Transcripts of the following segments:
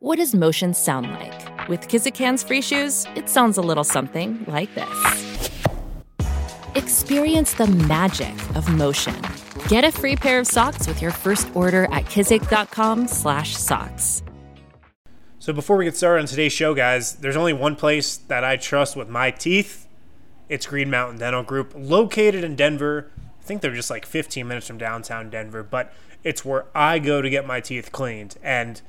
What does motion sound like? With Kizik hands-free shoes, it sounds a little something like this. Experience the magic of motion. Get a free pair of socks with your first order at kizik.com/socks. So before we get started on today's show, guys, there's only one place that I trust with my teeth. It's Green Mountain Dental Group, located in Denver. I think they're just like 15 minutes from downtown Denver, but it's where I go to get my teeth cleaned. And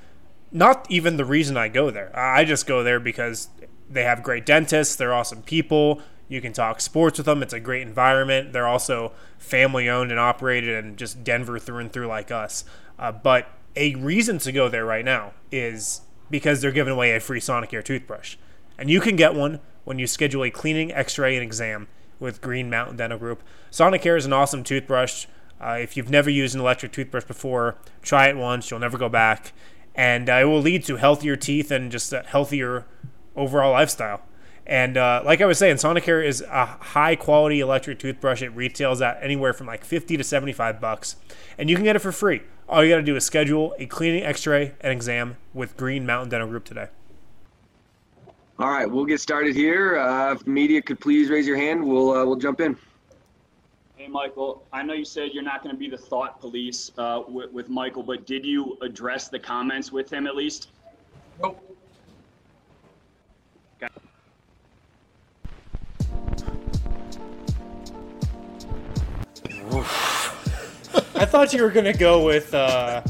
not even the reason I go there. I just go there because they have great dentists, they're awesome people. You can talk sports with them. It's a great environment. They're also family owned and operated and just Denver through and through like us. Uh, but a reason to go there right now is because they're giving away a free Sonicare toothbrush. And you can get one when you schedule a cleaning, x ray, and exam with Green Mountain Dental Group. Sonicare is an awesome toothbrush. Uh, if you've never used an electric toothbrush before, try it once. You'll never go back. And uh, it will lead to healthier teeth and just a healthier overall lifestyle. And uh, like I was saying, Sonicare is a high quality electric toothbrush. It retails at anywhere from like 50 to 75 bucks. And you can get it for free. All you got to do is schedule a cleaning, x ray, and exam with Green Mountain Dental Group today. All right, we'll get started here. Uh, if media could please raise your hand, we'll uh, we'll jump in. Hey, Michael, I know you said you're not going to be the thought police uh, with, with Michael, but did you address the comments with him at least? Nope. I thought you were gonna go with, uh,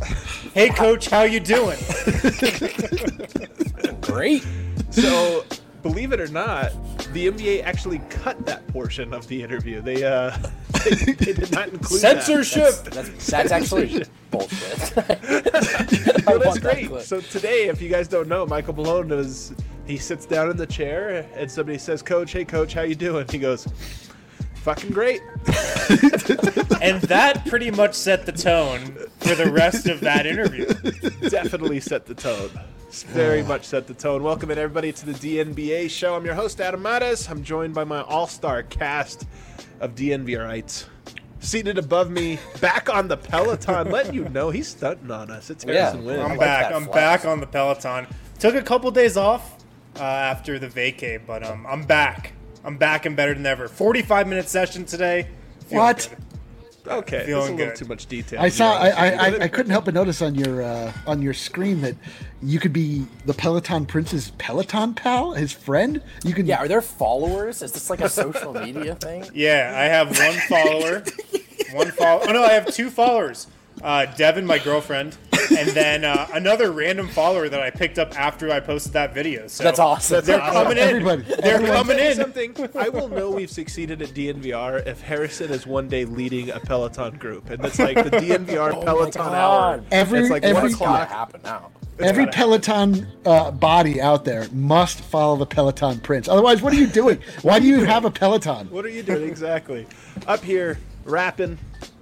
"Hey, coach, how you doing?" Great. So, believe it or not, the NBA actually cut that portion of the interview. They uh, they, they did not include that. Censorship. That's, that's actually bullshit. Well, I that's want that great. So today, if you guys don't know, Michael Malone is he sits down in the chair and somebody says, "Coach, hey, coach, how you doing?" He goes, "Fucking great." and that pretty much set the tone for the rest of that interview. Definitely set the tone. Very much set the tone. Welcome in everybody to the DNBA show. I'm your host Adam Mares. I'm joined by my all-star cast of DNVRites. Seated above me, back on the Peloton, letting you know he's stunting on us. It's Yeah. Harrison Wind. I'm like back. that I'm flex. back on the Peloton. Took a couple days off uh, after the vacay, but um, I'm back. I'm back and better than ever. 45 minute session today. Feeling What? good. Okay, that's a little good. too much detail. I to be saw. I, I. I, I couldn't help but notice on your uh, on your screen that you could be the Peloton Prince's Peloton pal, his friend. You can. yeah, are there followers? Is this like a social media thing? Yeah, I have one follower. one follow. Oh no, I have two followers. Uh, Devin, my girlfriend, and then uh, another random follower that I picked up after I posted that video. So That's awesome. They're coming in. Everybody. They're Everybody. coming in. Something I will know we've succeeded at DNVR if Harrison is one day leading a Peloton group, and it's like the DNVR Oh Peloton hour. Every- it's like every- one o'clock. happen now. Every Peloton uh, body out there must follow the Peloton Prince. Otherwise, what are you doing? Why do you have a Peloton? What are you doing exactly? Up here rapping.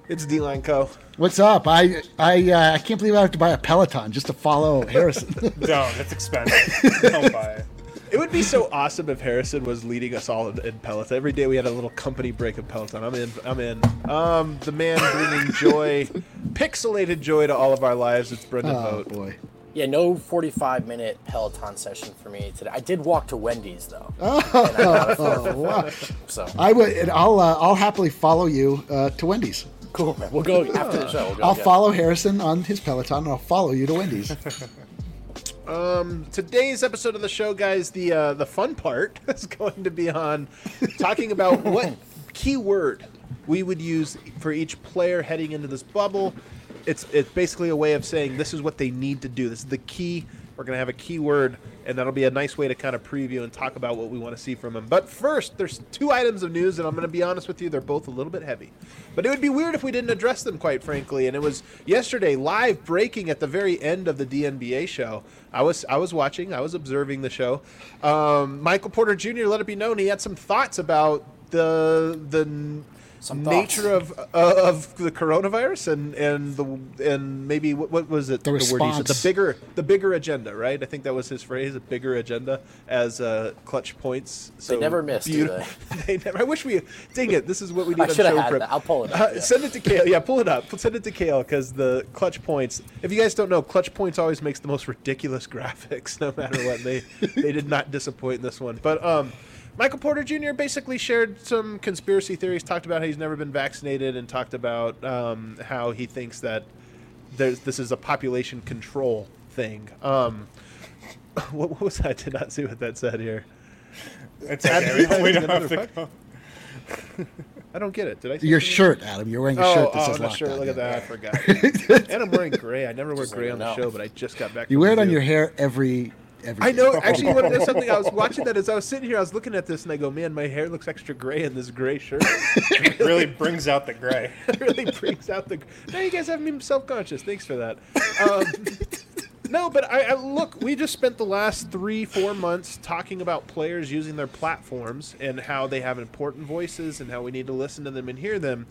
It's D Line Co. What's up? I I uh, I can't believe I have to buy a Peloton just to follow Harrison. Don't. It's expensive. Don't buy it. It would be so awesome if Harrison was leading us all in, in Peloton. Every day we had a little company break of Peloton. I'm in. I'm in. Um, the man bringing joy, pixelated joy to all of our lives. It's Brendan oh Vogt. boy. Yeah, no 45 minute Peloton session for me today. I did walk to Wendy's though. And I got a Oh, wow. So I would. and I'll uh, I'll happily follow you uh, to Wendy's. Cool, man. We'll go after the show. We'll go I'll get- follow Harrison on his Peloton, and I'll follow you to Wendy's. um, Today's episode of the show, guys, the uh, the fun part is going to be on talking about what keyword we would use for each player heading into this bubble. It's it's basically a way of saying this is what they need to do. This is the key. We're going to have a keyword, and that'll be a nice way to kind of preview and talk about what we want to see from them. But first, there's two items of news, and I'm going to be honest with you, they're both a little bit heavy. But it would be weird if we didn't address them, quite frankly. And it was yesterday, live breaking at the very end of the DNBA show. I was I was watching, I was observing the show. Um, Michael Porter Jr. let it be known he had some thoughts about the the Some nature of uh, of the coronavirus and and the and maybe what, what was it The word he said? response. the bigger the bigger agenda right I think that was his phrase a bigger agenda as uh, clutch points so never miss, do beauti- they never I wish we dang it this is what we need I on should have show had prep. that. I'll pull it up, Uh, yeah. send it to Kale yeah pull it up send it to Kale because the clutch points if you guys don't know clutch points always makes the most ridiculous graphics no matter what they they did not disappoint in this one but um Michael Porter Jr. basically shared some conspiracy theories, talked about how he's never been vaccinated, and talked about um, how he thinks that there's, this is a population control thing. Um, what, what was that? I did not see what that said here. It's okay. We, we don't have to go. I don't get it. Did I? say Your something? shirt, Adam. You're wearing a Oh, shirt that oh, says no, lockdown. sure. Look at that. I forgot. and I'm wearing gray. I never wear Just gray on the show, but I just got back. You from wear it on your hair every every. I know. day. Actually, what, there's something I was watching that as I was sitting here, I was looking at this and I go, man, my hair looks extra gray in this gray shirt. It really brings out the gray. it really brings out the. Now you guys have me self-conscious. Thanks for that. Um, no, but I, I look. We just spent the last three, four months talking about players using their platforms and how they have important voices and how we need to listen to them and hear them.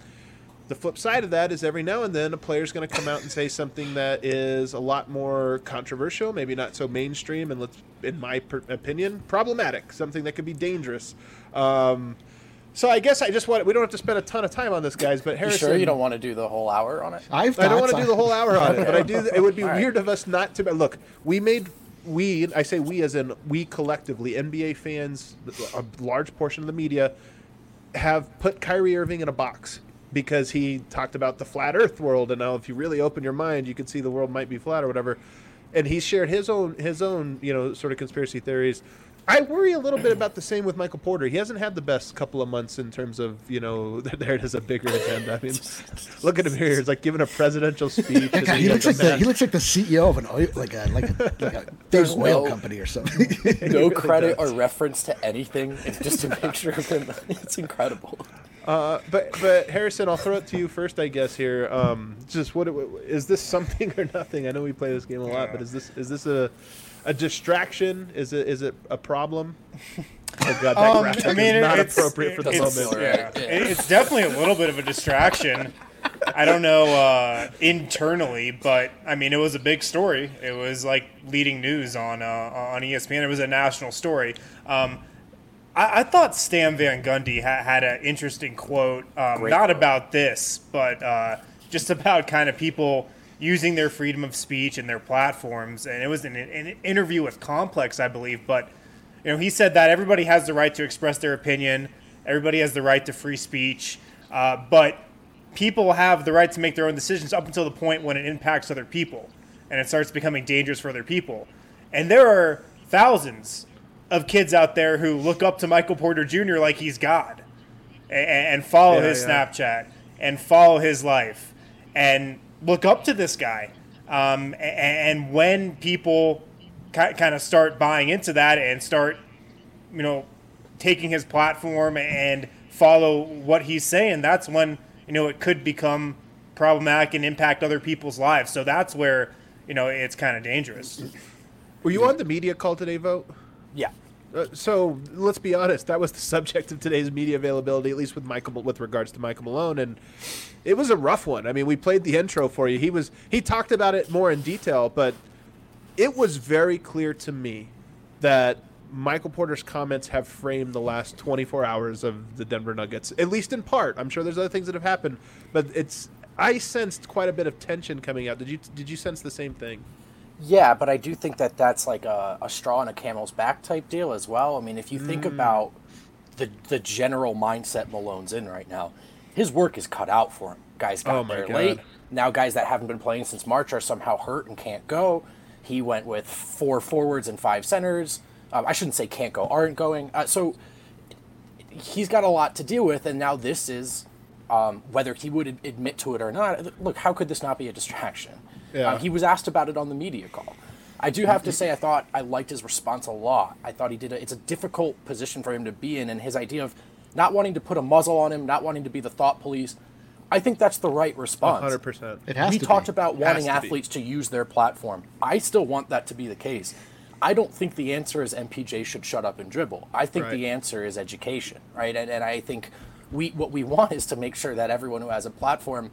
The flip side of that is every now and then a player's going to come out and say something that is a lot more controversial, maybe not so mainstream, and let's, in my per- opinion, problematic. Something that could be dangerous. Um, so I guess I just want we don't have to spend a ton of time on this, guys. But You sure you don't want to do the whole hour on it? I've I don't want to do the whole hour on it, but I do. It would be All right. weird of us not to. Look, we made we. I say we as in we collectively, NBA fans, a large portion of the media, have put Kyrie Irving in a box because he talked about the flat Earth world, and now if you really open your mind, you could see the world might be flat or whatever. And he shared his own his own you know sort of conspiracy theories. I worry a little bit about the same with Michael Porter. He hasn't had the best couple of months in terms of you know there it is a bigger agenda. I mean, look at him here. He's like giving a presidential speech. That and guy, he he looks like the, he looks like the CEO of an oil, like a like a, like a big oil no- company or something. No really credit does. or reference to anything. It's just a picture of him. It's incredible. Uh, but but Harrison, I'll throw it to you first, I guess. Here, um, just what is this something or nothing? I know we play this game a lot, but is this is this a a distraction? Is it is it a problem? Oh god, that Um, graphic I mean, is not it's, appropriate for the it's, moment. yeah. Yeah. It's definitely a little bit of a distraction. I don't know uh, internally, but I mean, it was a big story. It was like leading news on uh, on ESPN. It was a national story. Um, I, I thought Stan Van Gundy ha- had an interesting quote, um, Great not quote. about this, but uh, just about kind of people using their freedom of speech and their platforms. And it was an, an interview with Complex, I believe. But you know, he said that everybody has the right to express their opinion. Everybody has the right to free speech, uh, but people have the right to make their own decisions up until the point when it impacts other people and it starts becoming dangerous for other people. And there are thousands of kids out there who look up to Michael Porter Jr. like he's God and, and follow Yeah, his yeah. Snapchat and follow his life and look up to this guy. Um, a- and when people kind of start buying into that and start, you know, taking his platform and follow what he's saying, that's when you know it could become problematic and impact other people's lives. So that's where you know it's kind of dangerous. Were you on the media call today, Vogt? Yeah. Uh, so let's be honest. That was the subject of today's media availability, at least with Michael, with regards to Michael Malone, and it was a rough one. I mean, we played the intro for you. He was he talked about it more in detail, but it was very clear to me that Michael Porter's comments have framed the last 24 hours of the Denver Nuggets, at least in part. I'm sure there's other things that have happened, but it's I sensed quite a bit of tension coming out. Did you did you sense the same thing? Yeah, but I do think that that's like a, a straw in a camel's back type deal as well. I mean, if you think Mm. about the the general mindset Malone's in right now, his work is cut out for him. Guys got Oh there God. late. Now guys that haven't been playing since March are somehow hurt and can't go. He went with four forwards and five centers. Um, I shouldn't say can't go, aren't going. Uh, so he's got a lot to deal with, and now this is um, whether he would admit to it or not. Look, how could this not be a distraction? Yeah. Uh, he was asked about it on the media call. I do have to say, I thought I liked his response a lot. I thought he did. A, it's a difficult position for him to be in, and his idea of not wanting to put a muzzle on him, not wanting to be the thought police. I think that's the right response. 100%. It has we to talked be. about wanting to be. athletes to use their platform. I still want that to be the case. I don't think the answer is MPJ should shut up and dribble. I think Right. the answer is education, right? And, and I think we what we want is to make sure that everyone who has a platform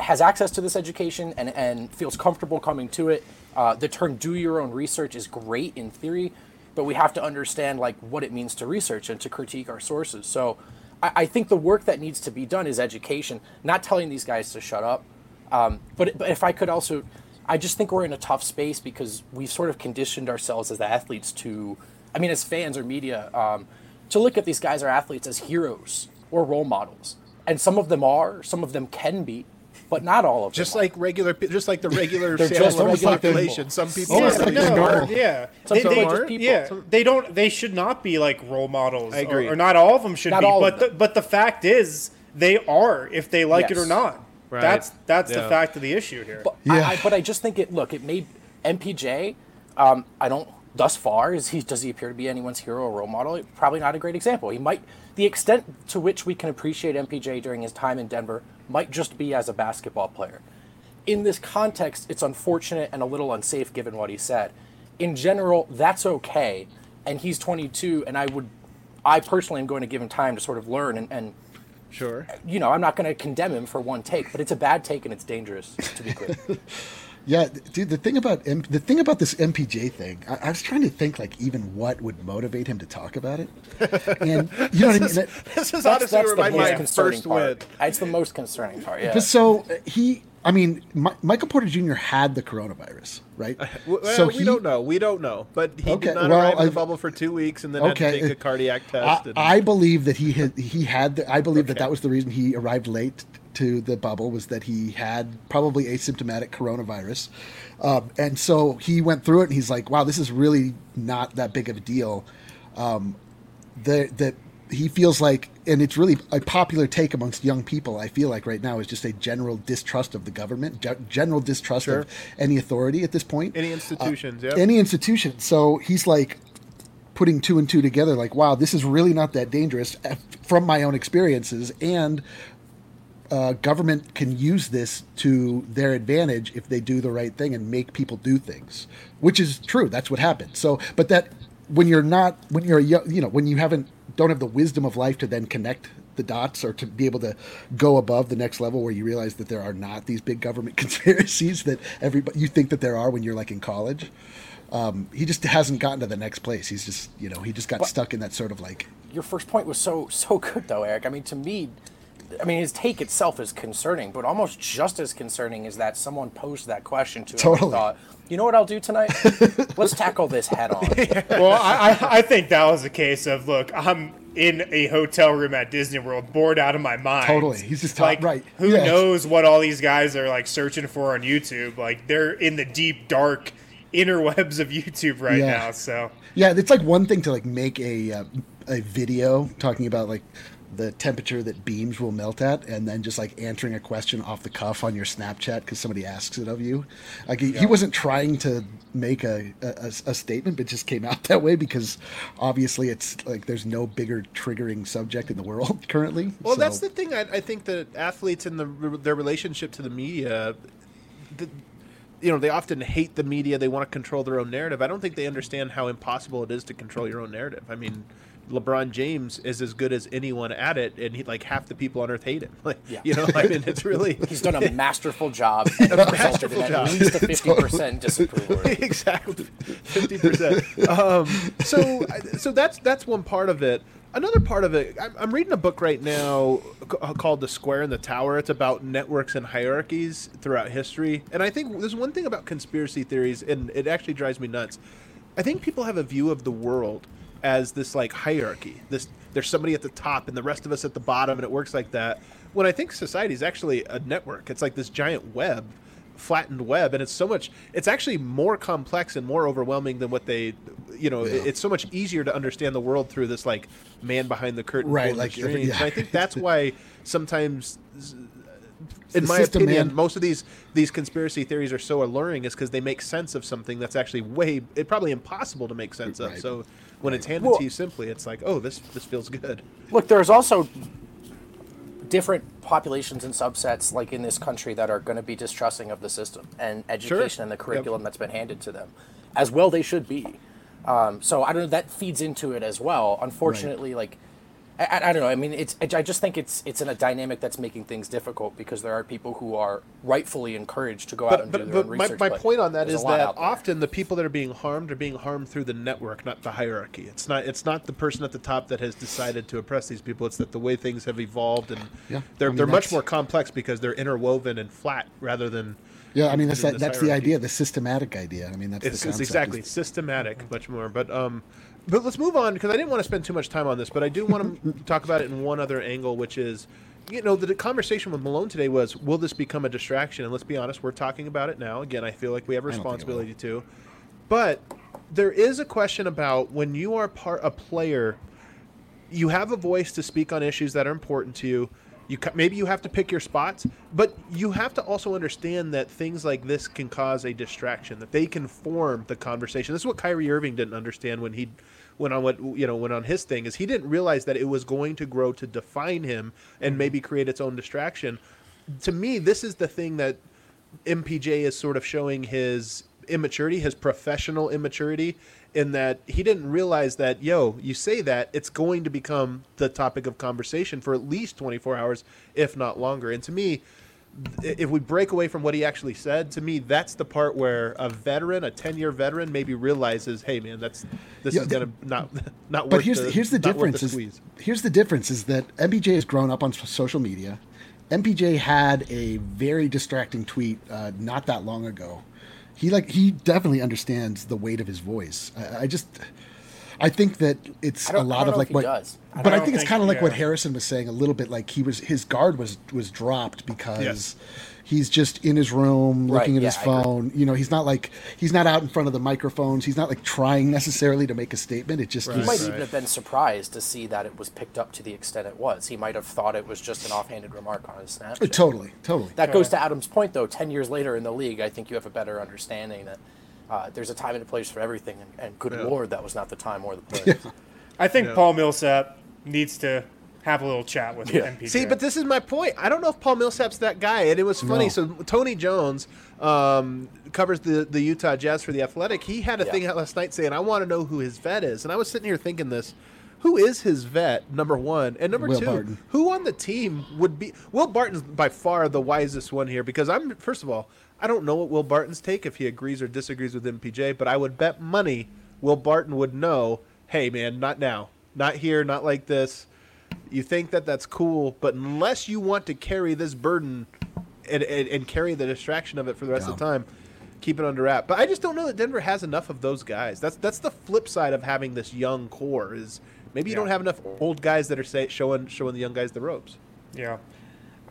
has access to this education and, and feels comfortable coming to it. Uh, the term "do your own research" is great in theory, but we have to understand like what it means to research and to critique our sources. So, I, I think the work that needs to be done is education, not telling these guys to shut up. Um, but but if I could also, I just think we're in a tough space because we've sort of conditioned ourselves as athletes to, I mean, as fans or media, um, to look at these guys or athletes as heroes or role models, and some of them are, some of them can be, but not all of them. Just are. like regular, pe- just like the regular They're just of regular population. people. Some people Almost are like no, normal. yeah, Some they, they, people aren't. yeah, they don't. They should not be like role models. I agree. Or, or not all of them should Not be. all of But the, but the fact is, they are if they like it or not. Right. That's that's the fact of the issue here. But Yeah. I, I, but I just think it. Look, it made MPJ. Um, I don't. Thus far, is he does he appear to be anyone's hero or role model? Probably not a great example. He might. The extent to which we can appreciate MPJ during his time in Denver might just be as a basketball player. In this context, it's unfortunate and a little unsafe given what he said. In general, that's okay, and he's 22, and I would, I personally am going to give him time to sort of learn and, and Sure. you know, I'm not going to condemn him for one take, but it's a bad take and it's dangerous, to be clear. Yeah, dude. The thing about M- the thing about this MPJ thing, I, I was trying to think like even what would motivate him to talk about it, and you know what I mean. That- This is That's, honestly that's where the my, most my concerning first win. part. It's the most concerning part. Yeah. But so uh, he, I mean, Mi- Michael Porter Jr. had the coronavirus, right? Well, so we don't know. We don't know. But he Okay, did not well, arrive in the I've- bubble for two weeks and then Okay, had to take a uh, cardiac test. I, and, I believe that he had he had the, I believe that Okay. that was the reason he arrived late to the bubble was that he had probably asymptomatic coronavirus, um, and so he went through it and he's like, wow, this is really not that big of a deal. Um, the that he feels like, and it's really a popular take amongst young people. I feel like right now is just a general distrust of the government, ge- general distrust Sure. of any authority at this point. Any institutions, Uh, yeah. Any institution. So he's like putting two and two together, like, wow, this is really not that dangerous uh, from my own experiences, and uh, government can use this to their advantage if they do the right thing and make people do things, which is true. That's what happened. So, but that when you're not, when you're a young, you know, when you haven't, don't have the wisdom of life to then connect the dots or to be able to go above the next level where you realize that there are not these big government conspiracies that everybody you think that there are when you're like in college. Um, he just hasn't gotten to the next place. He's just, you know, he just got stuck in that sort of like Your first point was so so good though, Eric. I mean, to me, I mean his take itself is concerning, but almost just as concerning is that someone posed that question to him Totally. and thought, you know what I'll do tonight? Let's tackle this head on. well, I, I I think that was a case of look, I'm in a hotel room at Disney World, bored out of my mind. Totally. He's just like, top- right. Who Yes. knows what all these guys are like searching for on YouTube? Like they're in the deep dark interwebs of YouTube right Yeah. now. So Yeah, it's like one thing to like make a uh, a video talking about like the temperature that beams will melt at, and then just like answering a question off the cuff on your Snapchat because somebody asks it of you. Like he, he wasn't trying to make a, a a statement, but just came out that way because obviously it's like there's no bigger triggering subject in the world currently. Well, So- that's the thing. I, I think that athletes and the, their relationship to the media, the, you know, they often hate the media. They want to control their own narrative. I don't think they understand how impossible it is to control your own narrative. I mean, LeBron James is as good as anyone at it, and he, like half the people on Earth hate him. Like, Yeah. you know, I mean, it's really He's done a masterful job and it resulted in masterful at job. least a 50% disapproval exactly fifty percent. Um, so, so that's that's one part of it. Another part of it, I'm, I'm reading a book right now uh, called "The Square and the Tower." It's about networks and hierarchies throughout history, and I think there's one thing about conspiracy theories, and it actually drives me nuts. I think people have a view of the world as this like hierarchy. This there's somebody at the top and the rest of us at the bottom, and it works like that. When I think society is actually a network. It's like this giant web flattened web and it's so much it's actually more complex and more overwhelming than what they you know it- it's so much easier to understand the world through this like man behind the curtain Right, like, strings. yeah. And i think that's why sometimes in my system, opinion man. most of these these conspiracy theories are so alluring is because they make sense of something that's actually way it probably impossible to make sense of so when it's handed Well- to you simply it's like oh this this feels good Look, there's also different populations and subsets, like in this country, that are going to be distrusting of the system and education and the Yep. curriculum that's been handed to them, as well they should be. Um, so I don't know. That feeds into it as well. Unfortunately, like I, I don't know. I mean, it's. I just think it's it's in a dynamic that's making things difficult because there are people who are rightfully encouraged to go out But, and do but, their but own my, research. my but point on that there's is a lot that often the people that are being harmed are being harmed through the network, not the hierarchy. It's not it's not the person at the top that has decided to oppress these people. It's that the way things have evolved and Yeah, they're I mean, they're much more complex because they're interwoven and flat rather than Yeah, I mean that's that, this that's the idea, the systematic idea. I mean that's It's, the it's exactly is- systematic, much more. But um, but let's move on because I didn't want to spend too much time on this, but I do want to talk about it in one other angle, which is, you know, the conversation with Malone today was, will this become a distraction? And let's be honest, we're talking about it now. Again, I feel like we have a I don't think it responsibility to, but there is a question about when you are part a player you have a voice to speak on issues that are important to you. You maybe you have to pick your spots, but you have to also understand that things like this can cause a distraction. That they can form the conversation. This is what Kyrie Irving didn't understand when he went on what you know went on his thing is he didn't realize that it was going to grow to define him and mm-hmm. maybe create its own distraction. To me, this is the thing that MPJ is sort of showing his immaturity, his professional immaturity, in that he didn't realize that, yo, you say that, it's going to become the topic of conversation for at least 24 hours, if not longer. And to me, if we break away from what he actually said, to me, that's the part where a veteran, a 10 year veteran, maybe realizes, hey, man, that's this Yeah, is going to not not work. But here's the, the, here's the difference the is here's the difference is that MPJ has grown up on social media. MPJ had a very distracting tweet uh, not that long ago. He like he definitely understands the weight of his voice. I, I just I think that it's I don't- a I lot of like what, does. I but I, don't think it's kind of like what. Harrison was saying a little bit. Like he was his guard was was dropped because Yes. He's just in his room Right, looking at yeah, his phone. You know, he's not like he's not out in front of the microphones. He's not like trying necessarily to make a statement. It just Right. He might Right. even have been surprised to see that it was picked up to the extent it was. He might have thought it was just an offhanded remark on his Snapchat. totally totally. That goes to Adam's point, though. Ten years later in the league, I think you have a better understanding that uh, there's a time and a place for everything. And, and good Yeah. lord, that was not the time or the place. I think Yeah. Paul Millsap needs to have a little chat with Yeah. MPJ. See, but this is my point. I don't know if Paul Millsap's that guy, and it was funny. No. So Tony Jones um, covers the the Utah Jazz for the Athletic. He had a Yeah. thing out last night saying, "I want to know who his vet is," and I was sitting here thinking this. Who is his vet? Number one, and number Will two, Barton. who on the team would be? Will Barton's by far the wisest one here because I'm first of all, I don't know what Will Barton's take if he agrees or disagrees with MPJ, but I would bet money Will Barton would know. Hey, man, not now, not here, not like this you think that that's cool, but unless you want to carry this burden and, and, and carry the distraction of it for the rest of the time, keep it under wrap. But I just don't know that Denver has enough of those guys. That's that's the flip side of having this young core is maybe you Yeah. don't have enough old guys that are say, showing showing the young guys the ropes. Yeah,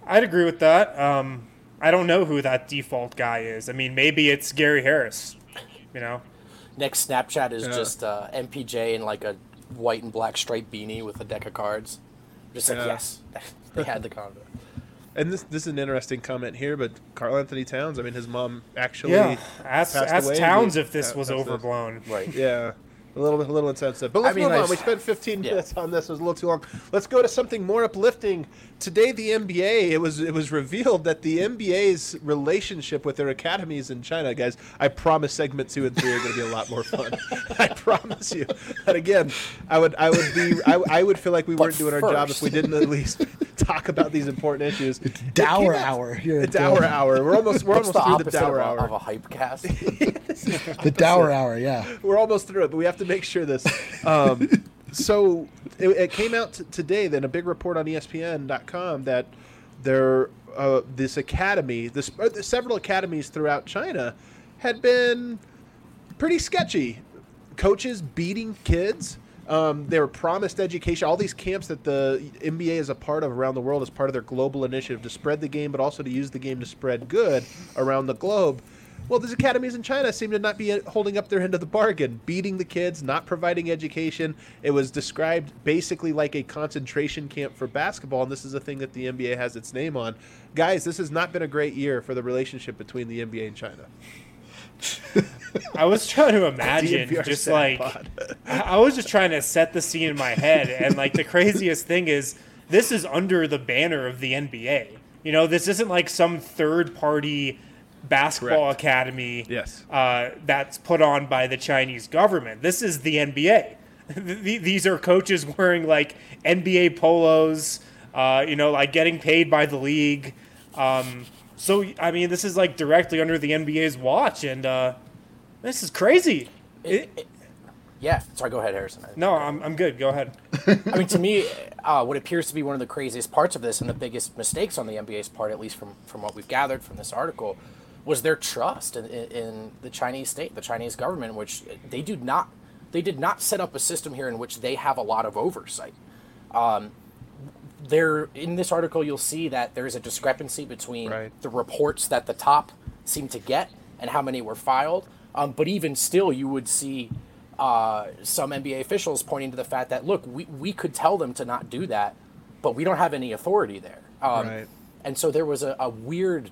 I'd agree with that. Um, I don't know who that default guy is. I mean, maybe it's Gary Harris. You know, Next Snapchat is Yeah. just uh, MPJ in like a white and black striped beanie with a deck of cards. Just like Yeah. yes, they had the convo. And this this is an interesting comment here, but Karl-Anthony Towns, I mean, his mom actually yeah. Ask, passed ask away. Towns He- if this uh, was passed this. overblown. Right. Yeah. A little bit, a little insensitive. But let's mean, move on. I've- We spent 15 Yeah. minutes on this. It was a little too long. Let's go to something more uplifting. Today, the NBA. It was it was revealed that the NBA's relationship with their academies in China, guys. I promise segment two and three are going to be a lot more fun. I promise you. But again, I would I would be I, I would feel like we But weren't doing our job if we didn't at least talk about these important issues. It Dower came out- hour. You're a The Dower dower. hour. We're almost we're What's the almost through the opposite of Dower a, hour. of a hype cast? The Dower Hour, yeah. We're almost through it, but we have to make sure this. Um, so it, it came out t- today, then a big report on ESPN.com that there, uh, this academy, this uh, several academies throughout China, had been pretty sketchy. Coaches beating kids. Um, they were promised education. All these camps that the NBA is a part of around the world as part of their global initiative to spread the game, but also to use the game to spread good around the globe. Well, these academies in China seem to not be uh, holding up their end of the bargain, beating the kids, not providing education. It was described basically like a concentration camp for basketball, and this is a thing that the NBA has its name on. Guys, this has not been a great year for the relationship between the NBA and China. I was trying to imagine just like pod. I I was just trying to set the scene in my head, and like the craziest thing is this is under the banner of the NBA. You know, this isn't like some third party basketball Correct. academy Yes. uh, that's put on by the Chinese government. This is the NBA. these are coaches wearing like NBA polos, uh, you know, like getting paid by the league. Um, so I mean, this is like directly under the NBA's watch, and uh, this is crazy. It, It- yeah. Sorry. Go ahead, Harrison. no, I'm, I'm good. Go ahead. I mean, to me, uh, what appears to be one of the craziest parts of this and the biggest mistakes on the NBA's part, at least from, from what we've gathered from this article, was their trust in, in, the Chinese state, the Chinese government, which they do not, they did not set up a system here in which they have a lot of oversight. Um, there, in this article, you'll see that there is a discrepancy between Right. the reports that the top seem to get and how many were filed. Um, but even still, you would see uh, some NBA officials pointing to the fact that look, we, we could tell them to not do that, but we don't have any authority there. Um, Right. And so there was a, a weird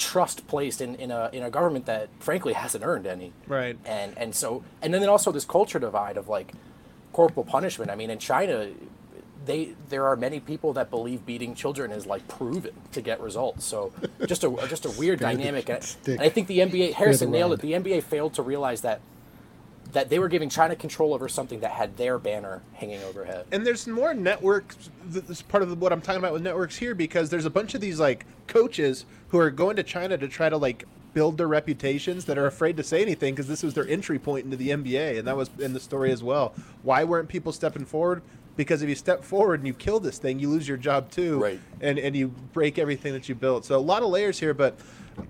trust placed in, in a in a government that frankly hasn't earned any. Right. And and so and then also this culture divide of like corporal punishment. I mean, in China, they there are many people that believe beating children is like proven to get results. So just a just a weird dynamic. And, and I think the NBA Harrison nailed it. The NBA failed to realize that that they were giving China control over something that had their banner hanging overhead. and there's more networks. th- This is part of what I'm talking about with networks here because there's a bunch of these like coaches who are going to China to try to like build their reputations that are afraid to say anything because this was their entry point into the NBA, and that was in the story as well. Why weren't people stepping forward? Because if you step forward and you kill this thing, you lose your job too, Right. And and you break everything that you built. So a lot of layers here, but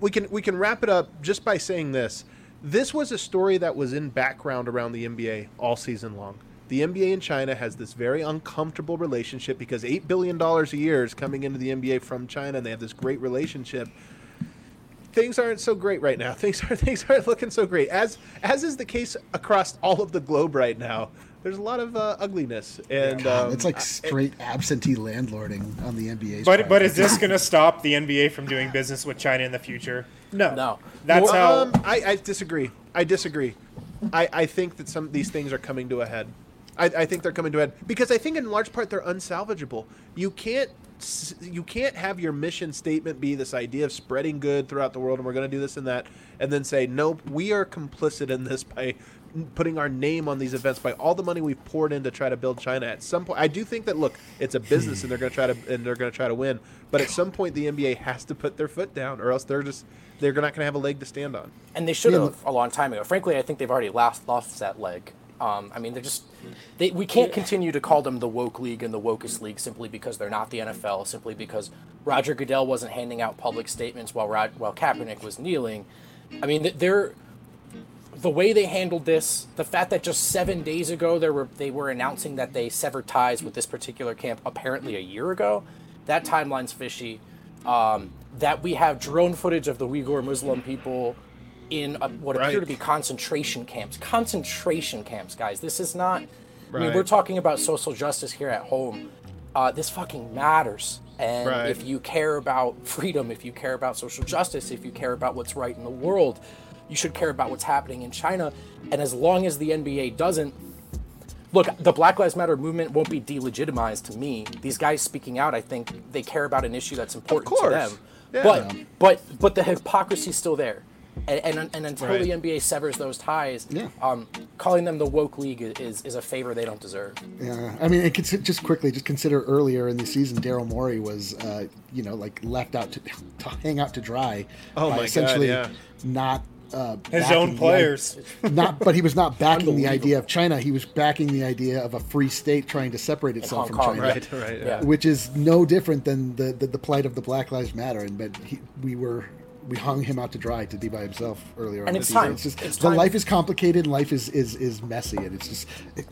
we can we can wrap it up just by saying this. This was a story that was in background around the NBA all season long. The NBA in China has this very uncomfortable relationship because $8 billion a year is coming into the NBA from China and they have this great relationship. Things aren't so great right now. Things are things aren't looking so great. As as is the case across all of the globe right now. There's a lot of uh, ugliness and um, it's like straight absentee landlording on the NBA's But part. but is this going to stop the NBA from doing business with China in the future? No. No. That's how. Um, I, I disagree. I disagree. I, I think that some of these things are coming to a head. I, I think they're coming to a head because I think in large part they're unsalvageable. You can't you can't have your mission statement be this idea of spreading good throughout the world and we're going to do this and that and then say nope we are complicit in this by putting our name on these events by all the money we've poured in to try to build China at some point I do think that look it's a business and they're going to try to and they're going to try to win but at some point the NBA has to put their foot down or else they're just they're not going to have a leg to stand on and they should Yeah, have a long time ago. Frankly, I think they've already lost lost that leg. Um, I mean, they're just they, we can't continue to call them the woke league and the wokest league simply because they're not the NFL, simply because Roger Goodell wasn't handing out public statements while Rod, while Kaepernick was kneeling. I mean, they're the way they handled this, the fact that just seven days ago they were they were announcing that they severed ties with this particular camp, apparently a year ago, that timeline's fishy. Um, that we have drone footage of the Uyghur Muslim people in a, what appear to be concentration camps. Concentration camps, guys. This is not. I mean, we're talking about social justice here at home. Uh, this fucking matters. And Right. if you care about freedom, if you care about social justice, if you care about what's right in the world, you should care about what's happening in China. And as long as the NBA doesn't, look, the Black Lives Matter movement won't be delegitimized to me. These guys speaking out, I think they care about an issue that's important to course. them. Yeah. But but but the hypocrisy's still there. And, and, and until Right. the NBA severs those ties, Yeah. um, calling them the woke league is, is a favor they don't deserve. Yeah, I mean, it could, just quickly, just consider earlier in the season, Daryl Morey was, uh, you know, like left out to, to hang out to dry. Oh by my God, essentially yeah. not uh, His own players. i- not, but he was not backing the idea of China. He was backing the idea of a free state trying to separate itself from Kong, China. right right yeah. Yeah. Which is no different than the, the, the plight of the Black Lives Matter, and but he, we were we hung him out to dry to be by himself earlier. And on it's the time. It's just It's the time. life is complicated, and life is, is is messy, and it's just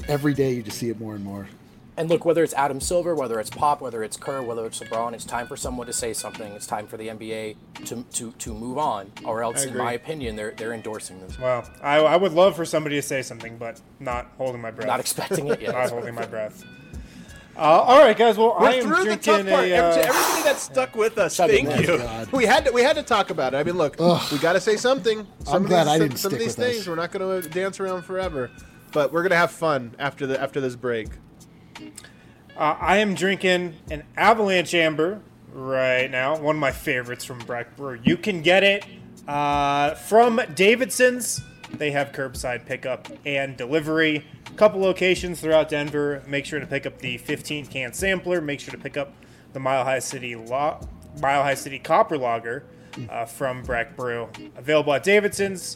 every day you just see it more and more. And look, whether it's Adam Silver, whether it's Pop, whether it's Kerr, whether it's LeBron, it's time for someone to say something. It's time for the NBA to to, to move on, or else, in my opinion, they're they're endorsing this. Well, I, I would love for somebody to say something, but not holding my breath. Not expecting it yet. Not holding my breath. Uh, all right, guys. Well, I We're am through the drinking tough part. a. Every- Uh, Everybody that stuck with us, Chugging thank you. God. We had to we had to talk about it. I mean, look, we got to say something. Some I'm of glad these, I didn't some of these with us. things. We're not going to dance around forever, but we're going to have fun after the after this break. Uh, I am drinking an Avalanche Amber right now. One of my favorites from Breck Brewer. You can get it uh, from Davidson's they have curbside pickup and delivery. A Couple locations throughout Denver. Make sure to pick up the 15 can sampler. Make sure to pick up the Mile High City Lo- Mile High City Copper Lager uh, from Breck Brew. Available at Davidson's.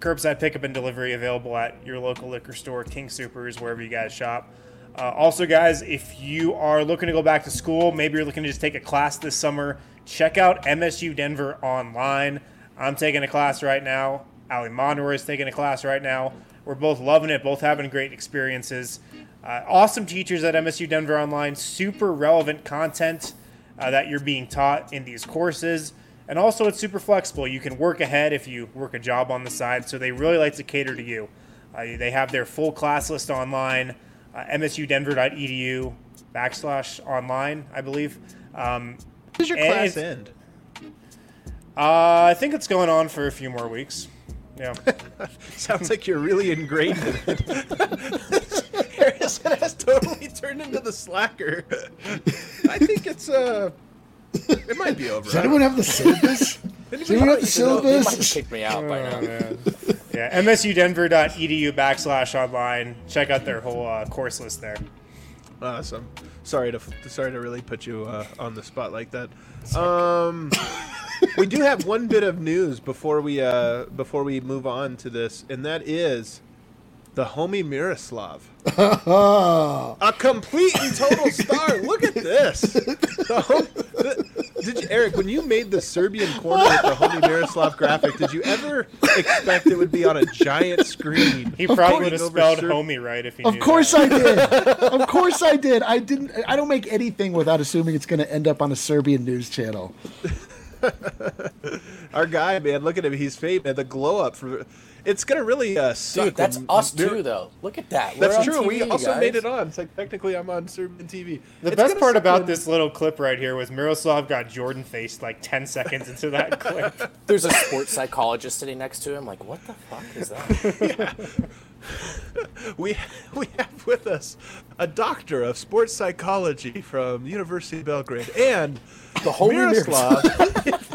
Curbside pickup and delivery available at your local liquor store, King Soopers, wherever you guys shop. Uh, also, guys, if you are looking to go back to school, maybe you're looking to just take a class this summer, check out MSU Denver online. I'm taking a class right now. Ali Monroy is taking a class right now. We're both loving it, both having great experiences. Uh, awesome teachers at MSU Denver Online, super relevant content uh, that you're being taught in these courses. And also, it's super flexible. You can work ahead if you work a job on the side. So they really like to cater to you. Uh, they have their full class list online, uh, msudenver.edu backslash online, I believe. Um, does your class end? uh, I think it's going on for a few more weeks. Yeah. Sounds like you're really ingrained in it. Harrison has totally turned into the slacker. I think it's uh, it might be over. Does anyone have the syllabus? Does anyone have the They might have syllabus? kicked me out by now. Oh, man. Yeah, msudenver.edu backslash online. Check out their whole uh, course list there. Awesome. Sorry to sorry to really put you uh, on the spot like that. Um, we do have one bit of news before we uh, before we move on to this, and that is the homie Miroslav, a complete and total star. Look at this. The hom- the- did you, Eric, when you made the Serbian corner with the homie Miroslav graphic, did you ever expect it would be on a giant screen? He probably would have spelled Serb- homie right if he knew. Of course that. I did. Of course I did. I didn't. I don't make anything without assuming it's going to end up on a Serbian news channel. Our guy, man, look at him. He's famous. The glow up for it's gonna really uh, suck. Dude, that's when- us too, though. Look at that. That's We're on true. we also guys. made it on. It's like technically I'm on Serbian TV. The It's best part about when- this little clip right here was Miroslav got Jordan faced like 10 seconds into that clip. There's a sports psychologist sitting next to him. Like, what the fuck is that? we we have with us a doctor of sports psychology from University of Belgrade and The homie Miroslav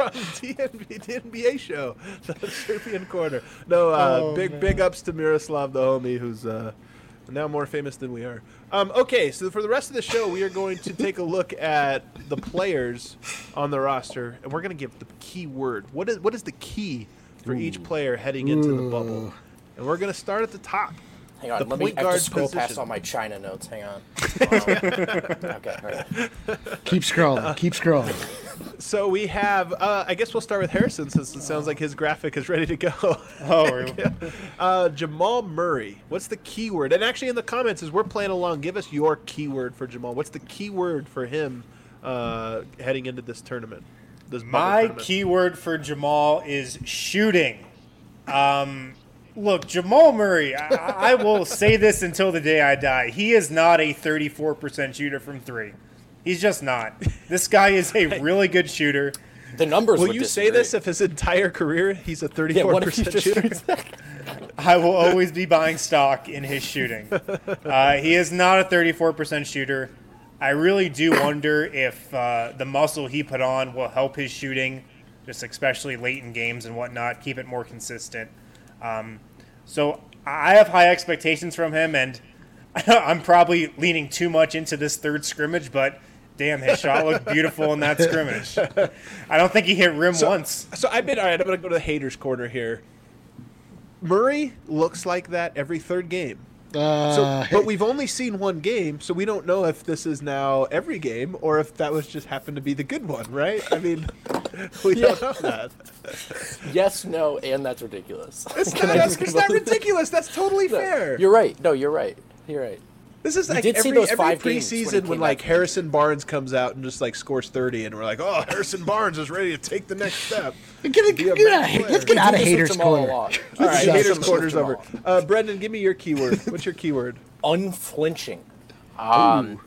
from TNB, the NBA show, the Serbian corner. No, uh, Oh, big man. big ups to Miroslav, the homie, who's uh, now more famous than we are. Um, okay, so for the rest of the show, we are going to take a look at the players on the roster, and we're going to give the key word. What is what is the key for each player heading into the bubble? And we're going to start at the top. Hang on, The let me point I have to scroll past all my China notes. Hang on. Um, okay, all right. Keep scrolling. Keep scrolling. So we have, uh, I guess we'll start with Harrison since it sounds like his graphic is ready to go. Oh, uh, Jamal Murray, what's the keyword? And actually, in the comments, as we're playing along, give us your keyword for Jamal. What's the keyword for him uh, heading into this tournament? This My tournament? keyword for Jamal is shooting. Um, look, Jamal Murray, I, I will say this until the day I die. He is not a 34% shooter from three. He's just not. This guy is a really good shooter. The numbers. Will would you say this if his entire career he's a Yeah, what if 34% he just shooter? I will always be buying stock in his shooting. Uh, he is not a 34% shooter. I really do wonder if uh, the muscle he put on will help his shooting, just especially late in games and whatnot, keep it more consistent. Um, so I have high expectations from him, and I'm probably leaning too much into this third scrimmage, but damn, his shot looked beautiful in that scrimmage. I don't think he hit rim once. So I've been all right. I'm going to go to the haters' corner here. Murray looks like that every third game. Uh, So, but we've only seen one game, so we don't know if this is now every game or if that was just happened to be the good one, right? I mean, we don't know that. Yes, no, and that's ridiculous. It's Can not, I that's, it's not ridiculous. That's totally No, fair. You're right. No, you're right. You're right. This is like did see every, those every five when preseason when like Harrison Barnes comes out and just like scores 30, and we're like, oh, Harrison Barnes is ready to take the next step. get, Be a get, better out let's get out of This with haters corner. lot. All right, Yeah. haters corner's over. Uh, Brendan, give me your keyword. What's your keyword? Unflinching. Um,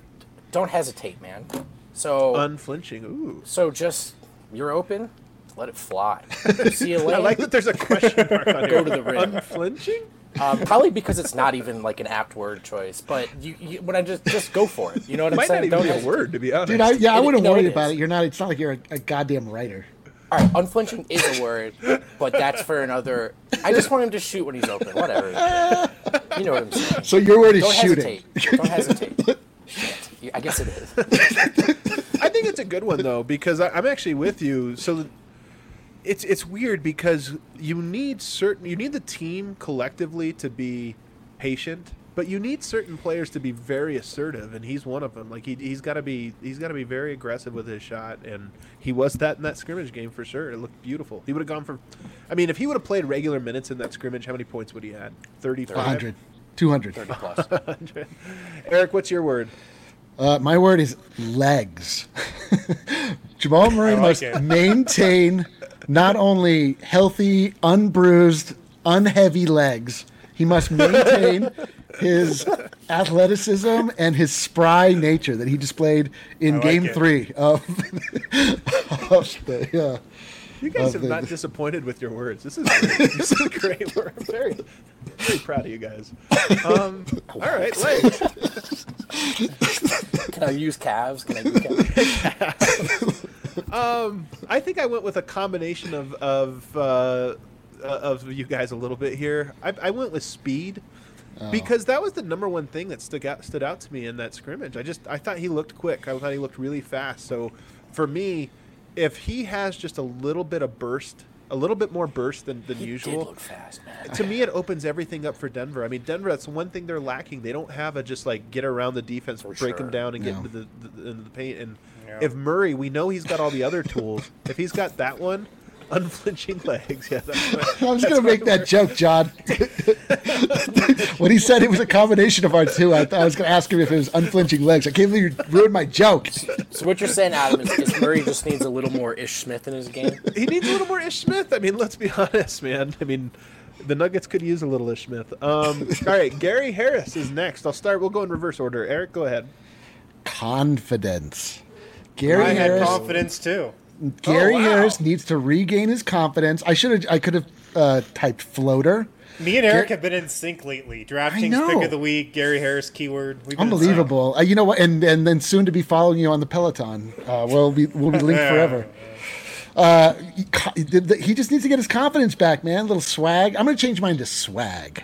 don't hesitate, man. So, Unflinching. Ooh. so just you're open. Let it fly. See You see a I lane. like that there's a question mark on here. Go to the rim. Unflinching? Um, probably because it's not even like an apt word choice, but you, you when I just just go for it. You know what I'm Might not saying? even Don't be a word, to be honest. Dude, I, yeah, I wouldn't no, worry it about it. You're not. It's not like you're a, a goddamn writer. All right, unflinching is a word, but that's for another. I just want him to shoot when he's open. Whatever. You know what I'm saying. So your word is Don't shooting. hesitate. Don't hesitate. Shit. I guess it is. I think it's a good one though because I, I'm actually with you. So it's it's weird because you need certain you need the team collectively to be patient, but you need certain players to be very assertive, and he's one of them. Like he he's got to be he's got to be very aggressive with his shot, and he was that in that scrimmage game for sure. It looked beautiful. He would have gone for, I mean, if he would have played regular minutes in that scrimmage, how many points would he had? Thirty. 100, 200. 30 plus. Eric, what's your word? Uh, my word is legs. Jamal Murray like must it. maintain not only healthy, unbruised, unheavy legs, he must maintain his athleticism and his spry nature that he displayed in like game it. three of, of the, yeah. You guys Of have the- not disappointed with your words. This is great. this is great. We're very, very proud of you guys. Um, all right, legs. Can I use calves? Can I use calves? I think I went with a combination of of uh, uh, of you guys a little bit here. I, I went with speed because that was the number one thing that stuck out stood out to me in that scrimmage. I just I thought he looked quick. I thought he looked really fast. So for me, if he has just a little bit of burst, a little bit more burst than, than He usual, did look fast, man. to me it opens everything up for Denver. I mean, Denver that's one thing they're lacking. They don't have a just like get around the defense, break sure. them down, and get into the, the into the paint. And Yeah. if Murray, we know he's got all the other tools. if he's got that one, unflinching legs, yeah, that's what, I was going to make that joke, John. when he said it was a combination of our two, I, thought I was going to ask him if it was unflinching legs. I can't believe you ruined my joke. So what you're saying, Adam, is, is Murray just needs a little more Ish Smith in his game. he needs a little more Ish Smith. I mean, let's be honest, man. I mean. The Nuggets could use a little Ish Smith. Um, all right, Gary Harris is next. I'll start. We'll go in reverse order. Eric, go ahead. Confidence. Gary I had Harris. confidence too. Gary Oh, wow. Harris needs to regain his confidence. I should have. I could have uh, typed floater. Me and Eric Gar- have been in sync lately. DraftKings pick of the week, Gary Harris keyword. We've been. Unbelievable. Uh, you know what? And and then soon to be following you on the Peloton. Uh, we'll be we'll be linked Yeah. forever. Uh, he, co- the- the- he just needs to get his confidence back, man. A little swag. I'm going to change mine to swag.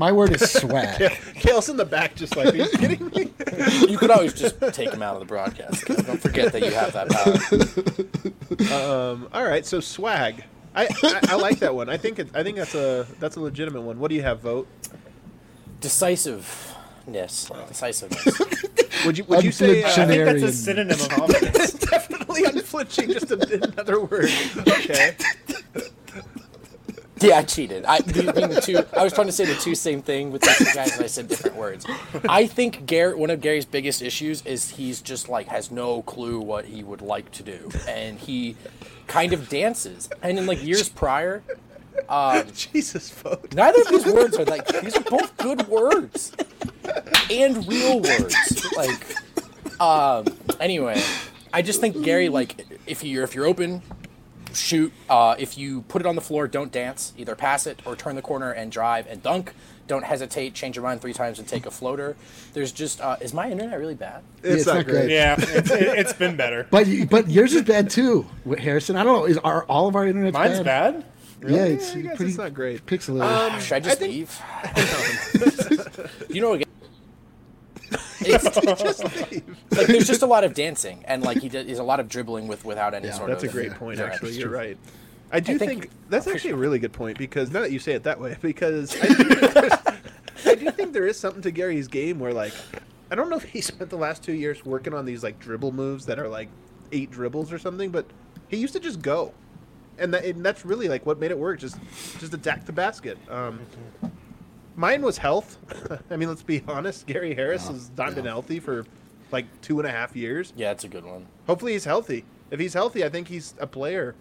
My word is swag. Kale's in the back, just like, are you kidding me? You could always just take him out of the broadcast. Don't forget that you have that power. All right, so swag. I, I, I like that one. I think it, I think that's a that's a legitimate one. What do you have, Vogt? Decisiveness. Decisiveness. Would you would you say uh, I think that's a synonym of confidence. definitely unflinching? Just a, another word. Okay. Yeah, I cheated. I, the two, I was trying to say the two same thing with the two guys, and I said different words. I think Gary, one of Gary's biggest issues is he's just like has no clue what he would like to do, and he kind of dances. And in like years prior, Jesus, Vogt. neither of these words are like these are both good words and real words. Like, um, anyway, I just think Gary, like, if you're if you're open, shoot. Uh, if you put it on the floor, don't dance. Either pass it or turn the corner and drive and dunk. Don't hesitate. Change your mind three times and take a floater. There's just uh, is my internet really bad? It's, it's not, not great. great. yeah, it's, it, it's been better. But but yours is bad too, Harrison. I don't know. Is are all of our internet Mine's bad. Yeah, it's I guess pretty it's not great. pixelated. Should I just I think- leave? you know, again, it's, like there's just a lot of dancing and like he did, there's a lot of dribbling with without any Yeah, sort That's a great point, direct. actually. You're right. I do I think- think, that's actually a really good point because now that you say it that way, because I do, think there's- I do think there is something to Gary's game where like I don't know if he spent the last two years working on these like dribble moves that are like eight dribbles or something, but he used to just go, and, that, and that's really like what made it work. Just just attack the basket. Um, mine was health. I mean, let's be honest. Gary Harris has not been healthy for like two and a half years. Yeah, it's a good one. Hopefully he's healthy. If he's healthy, I think he's a player.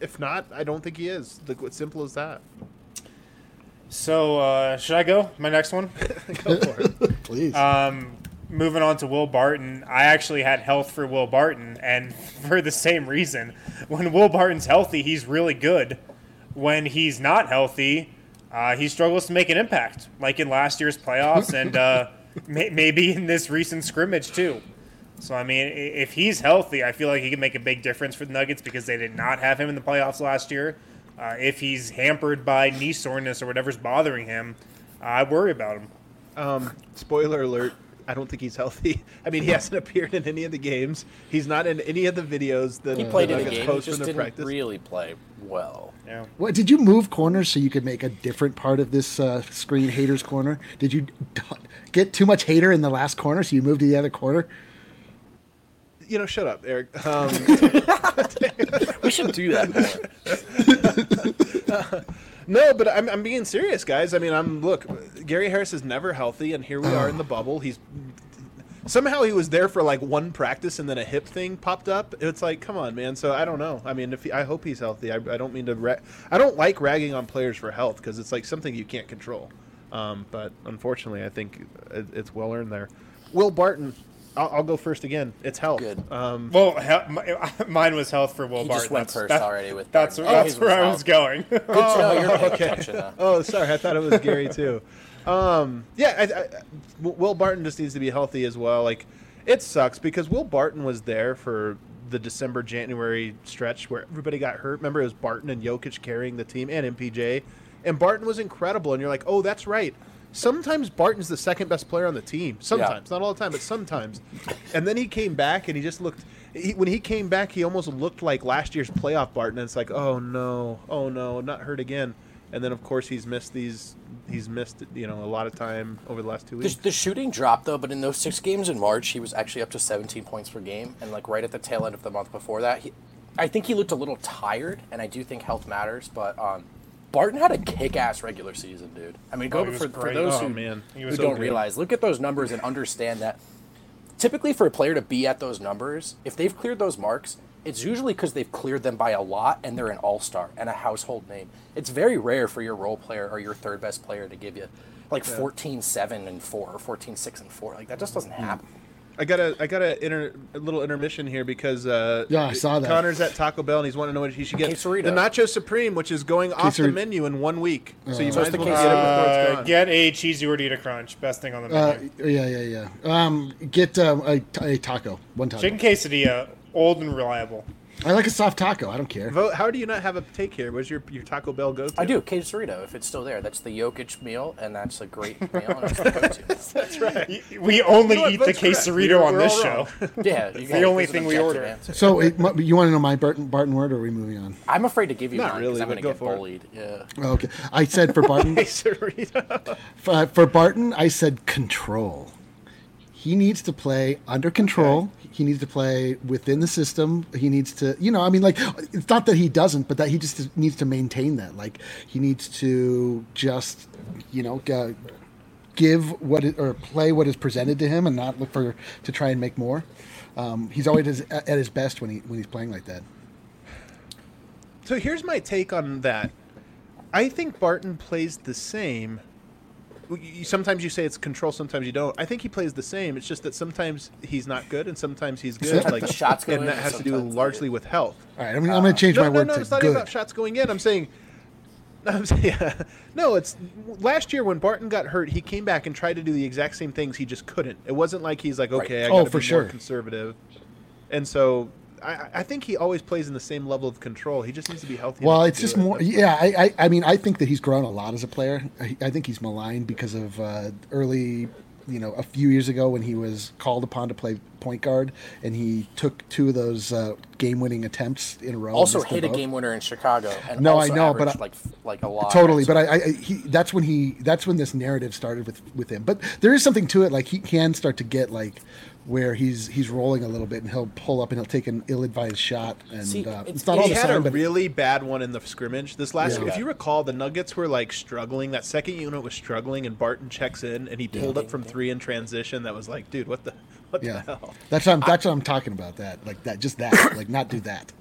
If not, I don't think he is. Like, It's simple as that. So uh, should I go? My next one. Go for it. Please. Um, moving on to Will Barton, I actually had health for Will Barton, and for the same reason. When Will Barton's healthy, he's really good. When he's not healthy, uh, he struggles to make an impact, like in last year's playoffs and uh, may- maybe in this recent scrimmage too. So I mean, if he's healthy, I feel like he can make a big difference for the Nuggets because they did not have him in the playoffs last year. Uh, if he's hampered by knee soreness or whatever's bothering him, I worry about him. Um, spoiler alert. I don't think he's healthy. I mean, he hasn't appeared in any of the games. He's not in any of the videos that He the played in a Nuggets game. He post just from their didn't practice. really play well. Yeah. What did you move corners so you could make a different part of this uh, screen haters corner? Did you get too much hater in the last corner so you moved to the other corner? You know, shut up, Eric. Um, We should do that more. No, but I'm, I'm being serious, guys. I mean, I'm look. Gary Harris is never healthy, and here we are in the bubble. He's somehow he was there for like one practice, and then a hip thing popped up. It's like, come on, man. So I don't know. I mean, if he, I hope he's healthy. I, I don't mean to. Ra- I don't like ragging on players for health because it's like something you can't control. Um, but unfortunately, I think it, it's well earned there. Will Barton. I'll, I'll go first again. It's health. Good. Um, Well, he- my- mine was health for Will He Barton. just went That's- first that- already with That's Barton. Oh, that's where was I was health. going. Good to know you're okay. Oh, sorry. I thought it was Gary too. Um, yeah, I, I, Will Barton just needs to be healthy as well. Like, it sucks because Will Barton was there for the December January stretch where everybody got hurt. Remember, it was Barton and Jokic carrying the team and MPJ, and Barton was incredible. And you're like, oh, that's right. Sometimes Barton's the second best player on the team. Sometimes, not all the time, but sometimes. And then he came back and he just looked. He, when he came back, he almost looked like last year's playoff Barton. And it's like, oh no, oh no, not hurt again. And then of course he's missed these. He's missed you know a lot of time over the last two The, weeks. the shooting dropped though, but in those six games in March, he was actually up to 17 points per game, and like right at the tail end of the month before that, he, I think he looked a little tired, and I do think health matters. But um, Barton had a kick-ass regular season, dude. I mean, Oh, go was for, for those Oh, who, man. Who so don't good. realize, look at those numbers and understand that. Typically, for a player to be at those numbers, if they've cleared those marks, it's usually because they've cleared them by a lot and they're an all-star and a household name. It's very rare for your role player or your third best player to give you like 14-7 and 4 or 14-6 and 4. Like that just doesn't Hmm. happen. I got a I got a, inter, a little intermission here because uh, Yeah, I saw that. Connor's at Taco Bell and he's wanting to know what he should get. Quesarito. The Nacho Supreme, which is going off the menu in one week, so you Uh, might as well get it before it's Uh, gone. get a cheesy gordita crunch. Best thing on the Uh, menu. yeah, yeah, yeah. Um, get um, a, a taco, one taco. Chicken quesadilla, old and reliable. I like a soft taco. I don't care. Vogt. How do you not have a take here? What's your your Taco Bell go to? I do quesarito if it's still there. That's the Jokic meal, and that's a great meal. And it's. That's right. We only You know eat the Vogt's correct. quesarito We're- on this show. Yeah, you the only this is an thing we order. answer. So, it, you want to know my Barton, Barton word, or are we moving on? I'm afraid to give you Not mine because really, I'm going to get for it. bullied. Yeah. Oh, Okay, I said for Barton. Quesarito. for, uh, for Barton, I said control. He needs to play under control. He needs to play within the system. He needs to, you know, I mean, like, it's not that he doesn't, but that he just needs to maintain that. Like, he needs to just, you know, uh, give what it, or play what is presented to him, and not look for to try and make more. Um, he's always at at his best when he when he's playing like that. So here's my take on that. I think Barton plays the same. You- Sometimes you say it's control, sometimes you don't. I think he plays the same. It's just that sometimes he's not good and sometimes he's good. Like the shots go and that and has to do largely with health. All right, I'm, I'm going to change no, my no, word no, to it's not good. about shots going in. I'm saying, I'm saying, no. It's last year when Barton got hurt, he came back and tried to do the exact same things. He just couldn't. It wasn't like he's like, Right. okay, I Oh, got to for be sure. more conservative. And so, I, I think he always plays in the same level of control. He just needs to be healthy. Well, it's just it. more. Yeah, I, I, I mean, I think that he's grown a lot as a player. I, I think he's maligned because of uh, early, you know, a few years ago when he was called upon to play point guard, and he took two of those uh, game-winning attempts in a row. Also hit a game winner in Chicago. And No, I know, but I- like like a lot. Totally, but I, I he, that's when he that's when this narrative started with with him. But there is something to it. Like he can start to get like where he's he's rolling a little bit, and he'll pull up and he'll take an ill-advised shot, and See, uh, it's- it's not all he the had time, a but really bad one in the scrimmage this last. Yeah. If you recall, the Nuggets were like struggling. That second unit was struggling, and Barton checks in and he pulled up from three in transition. That was like, dude, what the what yeah, the hell? that's what I'm, that's what I'm talking about. That like that, just that, like not do that.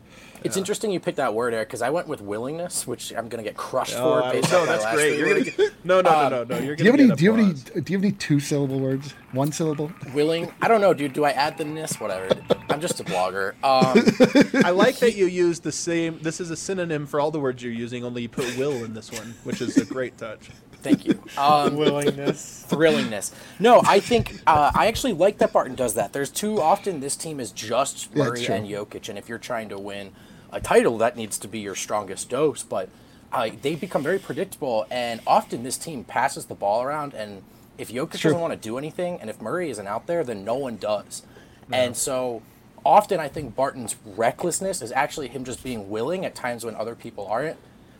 It's interesting you picked that word, Eric, because I went with willingness, which I'm going to get crushed Oh, for. I- Based no, that's great. You're gonna get, no, no, no, no, no. You're Do you have any? Do you have any? Do you have any two syllable words? One syllable? willing. I don't know, dude. Do I add the ness? Whatever. I'm just a blogger. Um, I like that you use the same. This is a synonym for all the words you're using. Only you put "will" in this one, which is a great touch. Thank you. Um, Willingness. thrillingness. No, I think uh, I actually like that Barton does that. There's too often this team is just Yeah, Murray true. and Jokic, and if you're trying to win a title, that needs to be your strongest dose. But uh, they become very predictable, and often this team passes the ball around. And if Jokic True. doesn't want to do anything, and if Murray isn't out there, then no one does. And so often I think Barton's recklessness is actually him just being willing at times when other people aren't.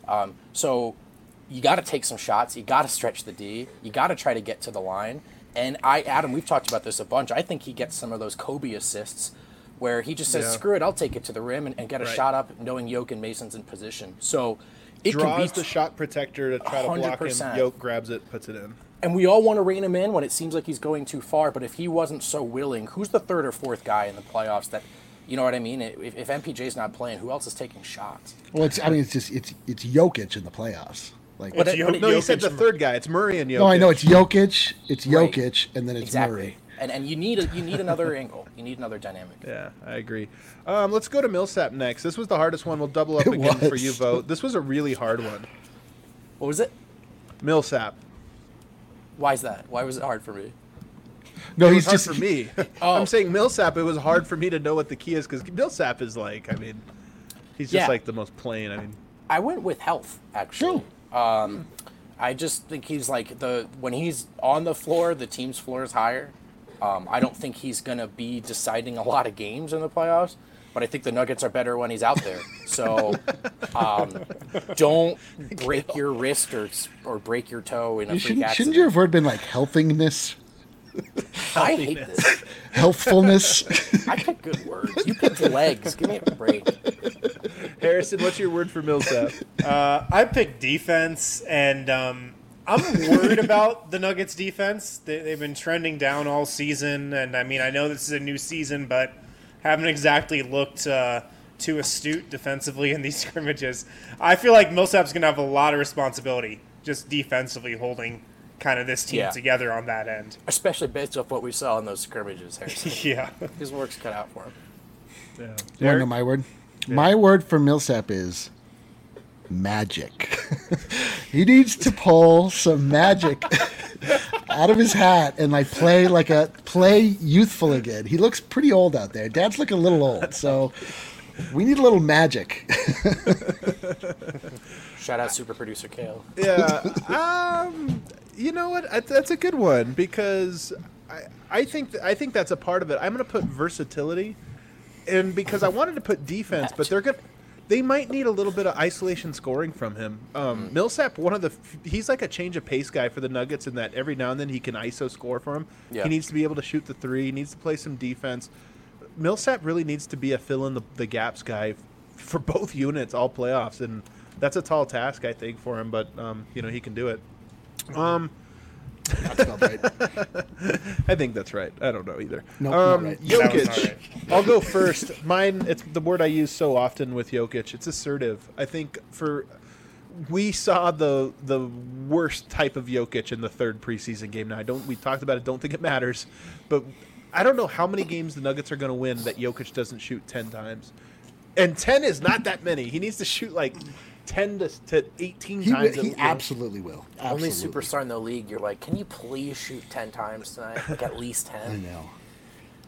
Um, so you got to take some shots. You got to stretch the D. You got to try to get to the line. And I, Adam, we've talked about this a bunch. I think he gets some of those Kobe assists where he just says, Yeah. "Screw it, I'll take it to the rim and, and get a Right. shot up, knowing Yoke and Mason's in position." So it can Draws be the shot protector to try to block him. 100%. Yoke grabs it, puts it in. and we all want to rein him in when it seems like he's going too far. But if he wasn't so willing, who's the third or fourth guy in the playoffs that, you know what I mean? If, if MPJ's not playing, who else is taking shots? Well, it's I mean it's just it's it's Jokic in the playoffs. Like But It's Yo- No, you said the third guy. It's Murray and Jokic. no, I know it's Jokic, it's Right. Jokic, and then it's exactly. Murray. And and you need a, you need another angle. You need another dynamic. Yeah, I agree. Um, let's go to Millsap next. This was the hardest one. We'll double up It again for you, Vogt. This was a really hard one. What was it? Millsap. Why is that? Why was it hard for me? No, it he's was hard just for me. Oh. I'm saying Millsap. It was hard for me to know what the key is because Millsap is like. I mean, he's just Yeah. like the most plain. I mean, I went with health actually. Um, I just think he's like the when he's on the floor, the team's floor is higher. Um, I don't think he's gonna be deciding a lot of games in the playoffs, but I think the Nuggets are better when he's out there. So um, don't break your wrist or or break your toe in a freak shouldn't, accident. shouldn't your word been like healthingness, I hate this. healthfulness? I pick good words. You picked legs. Give me a break. Harrison, what's your word for Millsap? Uh, I picked defense, and um, I'm worried about the Nuggets' defense. They, they've been trending down all season, and I mean, I know this is a new season, but haven't exactly looked uh, too astute defensively in these scrimmages. I feel like Millsap's going to have a lot of responsibility just defensively holding kind of this team Yeah. together on that end. Especially based off what we saw in those scrimmages, Yeah. His work's cut out for him. Yeah. You want Derek? know my word? My word for Millsap is magic. he needs to pull some magic out of his hat and like play like a play youthful again. He looks pretty old out there. Dad's looking a little old, so we need a little magic. Shout out super producer Kale. yeah. Um, you know what? That's a good one because I, I think th- I think that's a part of it. I'm going to put versatility, and because I wanted to put defense, but they're good. They might need a little bit of isolation scoring from him. Um, Mm. Millsap, one of the, he's like a change of pace guy for the Nuggets in that every now and then he can ISO score for him. Yeah. He needs to be able to shoot the three. He needs to play some defense. Millsap really needs to be a fill in the, the gaps guy for both units all playoffs, and that's a tall task I think for him. But um, you know he can do it. Um, That's not right. I think that's right. I don't know either. Nope, not um, right. Jokic. right. I'll go first. Mine. It's the word I use so often with Jokic. It's assertive. I think for we saw the the worst type of Jokic in the third preseason game. Now I don't. We talked about it. Don't think it matters, but I don't know how many games the Nuggets are going to win that Jokic doesn't shoot ten times, and ten is not that many. He needs to shoot like ten to, to eighteen He, times. he at- absolutely will. Only superstar in the league. You're like, can you please shoot ten times tonight? Like at least ten. I know.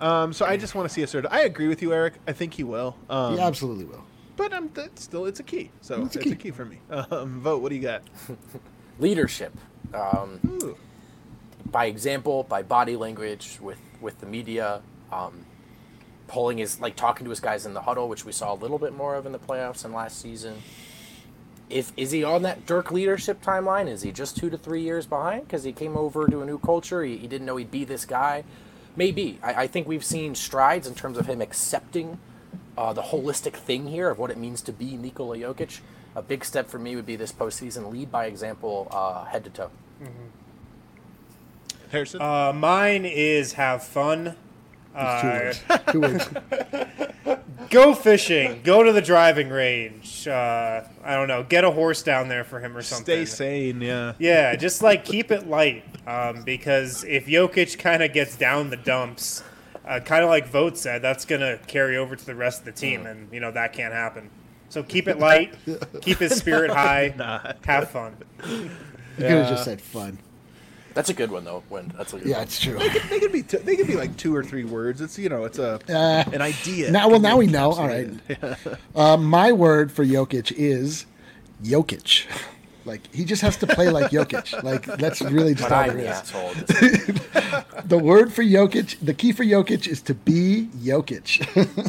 Um, so I just want to see assertive. I agree with you, Eric. I think he will. Um, He absolutely will. But um, that's still it's a key. So It's it's a a key. key, for me. Um, Vogt. What do you got? Leadership, um, by example, by body language, with with the media, um, pulling his like talking to his guys in the huddle, which we saw a little bit more of in the playoffs and last season. If is he on that Dirk leadership timeline? Is he just two to three years behind because he came over to a new culture? He, he didn't know he'd be this guy. Maybe I, I think we've seen strides in terms of him accepting uh, the holistic thing here of what it means to be Nikola Jokic. A big step for me would be this postseason lead by example, uh, head to toe. Harrison. Uh, mine is have fun. Uh, Two words. go fishing. Go to the driving range. Uh, I don't know. Get a horse down there for him or something. Stay sane. Yeah. Yeah, just like keep it light. Um, because if Jokic kind of gets down the dumps, uh, kind of like Vogt said, that's gonna carry over to the rest of the team, and you know that can't happen. So keep it light, keep his spirit high, Not. have fun. You could have just said fun. That's a good one though. When that's a good Yeah, one. it's true. They could be t- they could be like two or three words. It's you know it's a Uh, an idea. Now, well, now we know. All right. Uh, my word for Jokic is Jokic. Like he just has to play like Jokic. Like that's really just But all I'm the is. The word for Jokic, the key for Jokic is to be Jokic.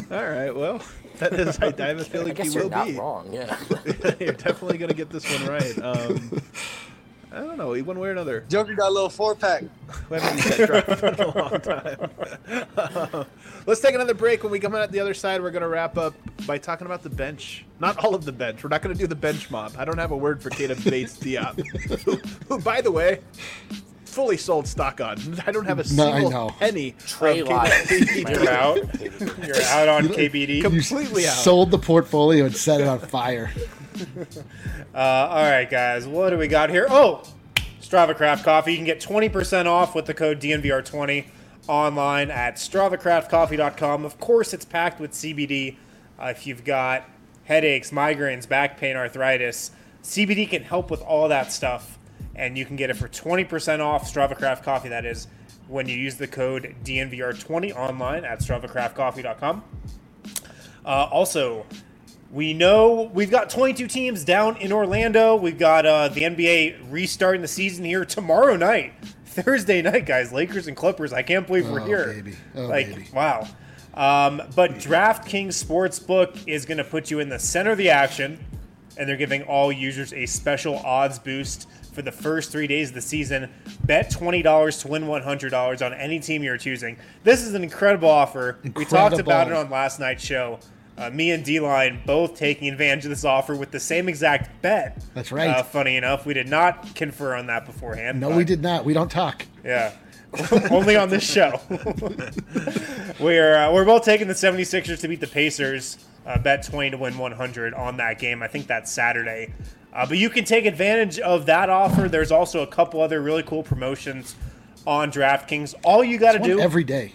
All right. Well, that is. I, I have a I feeling guess he you're will not be. wrong. Yeah. you're definitely gonna get this one right. Um, I don't know, one way or another. Joker got a little four pack. We haven't used that drop in a long time. Let's take another break. When we come out the other side, we're going to wrap up by talking about the bench. Not all of the bench. We're not going to do the bench mob. I don't have a word for Keita Bates Diop, who, who, by the way, fully sold stock on. I don't have a single know. penny. Trey of Lyles. Keita You're out. You're out on KBD. Completely out. Sold the portfolio and set it on fire. Uh, all right, guys. What do we got here? Oh, Strava Craft Coffee. You can get 20% off with the code DNVR20 online at StravaCraftCoffee.com. Of course, it's packed with CBD. Uh, if you've got headaches, migraines, back pain, arthritis, CBD can help with all that stuff. And you can get it for 20% off Strava Craft Coffee, that is, when you use the code DNVR20 online at StravaCraftCoffee.com. Uh, also, we know we've got 22 teams down in Orlando. We've got uh, the NBA restarting the season here tomorrow night, Thursday night, guys. Lakers and Clippers. I can't believe we're Oh, here. baby. Oh, like, baby. wow. Um, but DraftKings Sportsbook is going to put you in the center of the action, and they're giving all users a special odds boost for the first three days of the season. Bet $20 to win $100 on any team you're choosing. This is an incredible offer. We talked about it on last night's show. Uh, me and D-Line both taking advantage of this offer with the same exact bet. That's right. Uh, funny enough, we did not confer on that beforehand. No, but- we did not. We don't talk. yeah. Only on this show. we're uh, we're both taking the 76ers to beat the Pacers. Uh, bet 20 to win 100 on that game. I think that's Saturday. Uh, but you can take advantage of that offer. There's also a couple other really cool promotions on DraftKings. All you got to do, every day.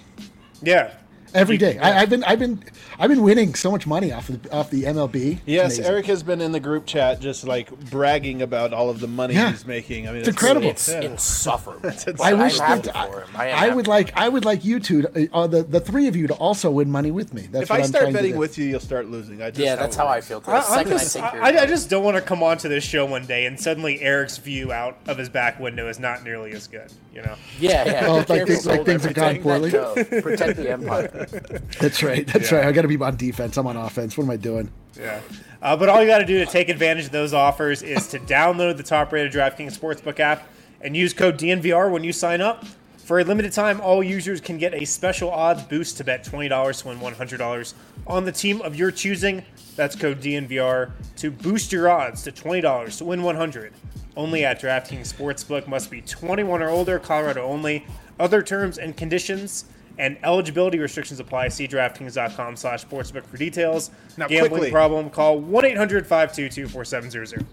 yeah, Every You- day. I, I've been, I've been, I've been winning so much money off of the, off the MLB. Yes, Amazing. Eric has been in the group chat just like bragging about all of the money Yeah. he's making. I mean, It's incredible. It's Yeah. insufferable. I I'm wish happy that I, for him. I, I would like, I would like you two, to, uh, the the three of you, to also win money with me. That's If what I start trying to betting with you, you'll start losing. I just Yeah, that's how I feel. Too. I, I'm just, I I, I just don't want to come onto this show one day and suddenly Eric's view out of his back window is not nearly as good. You know. yeah, yeah. Oh, be like things- like sold things have gone everything. poorly? Let. Protect the empire. That's right. That's right. I got to be on defense. I'm on offense. What am I doing? Yeah. Uh, but all you got to do to take advantage of those offers is to download the top rated DraftKings Sportsbook app and use code DNVR when you sign up. For a limited time, all users can get a special odds boost to bet $20 to win $100 on the team of your choosing. That's code DNVR to boost your odds to $20 to win 100 Only at DraftKings Sportsbook must be 21 or older, Colorado only. Other terms and conditions and eligibility restrictions apply. See DraftKings.com slash sportsbook for details. Now, Gambling quickly. problem, call 1 800 522 4700.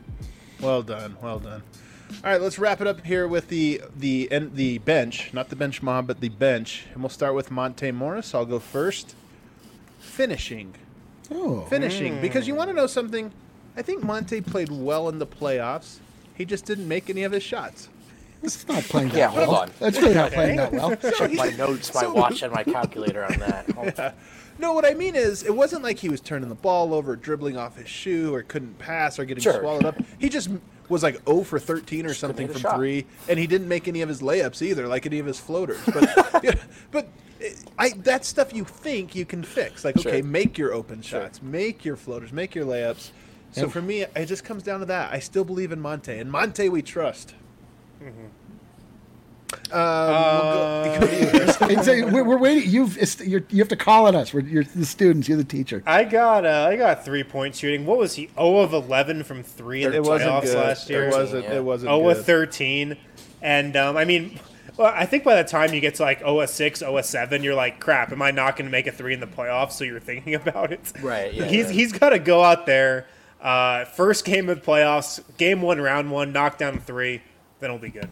Well done, well done. All right, let's wrap it up here with the the and the bench, not the bench mob, but the bench, and we'll start with Monte Morris. I'll go first. Finishing, Oh, finishing, because you want to know something. I think Monte played well in the playoffs. He just didn't make any of his shots. It's not playing that Yeah, well. hold on. That's really not playing that well. Check my notes, my So- watch, and my calculator on that. Hold- No, what I mean is, it wasn't like he was turning the ball over, dribbling off his shoe, or couldn't pass, or getting Sure. swallowed up. He just was like 0 for 13 or something from shot. three, and he didn't make any of his layups either, like any of his floaters. But, yeah, but eh, I that's stuff you think you can fix. Like, okay, make your open shots, make your floaters, make your layups. So And- for me, it just comes down to that. I still believe in Monte, and Monte we trust. Um, we'll go- go to you, Chris. It's a- we're, we're waiting. You've you're, you have to call on us. We're, you're the students. You're the teacher. I got uh, I got three point shooting. What was he? 0 of 11 from three in the it wasn't playoffs good. last year. It wasn't. yeah. It wasn't. 0 of 13. And um, I mean, well, I think by the time you get to like 0 of 6, 0 of 7, you're like, crap, am I not going to make a three in the playoffs? So you're thinking about it. Right, yeah, he's yeah. he's got to go out there. Uh, first game of the playoffs, game one, round one, knock down three, then it'll be good.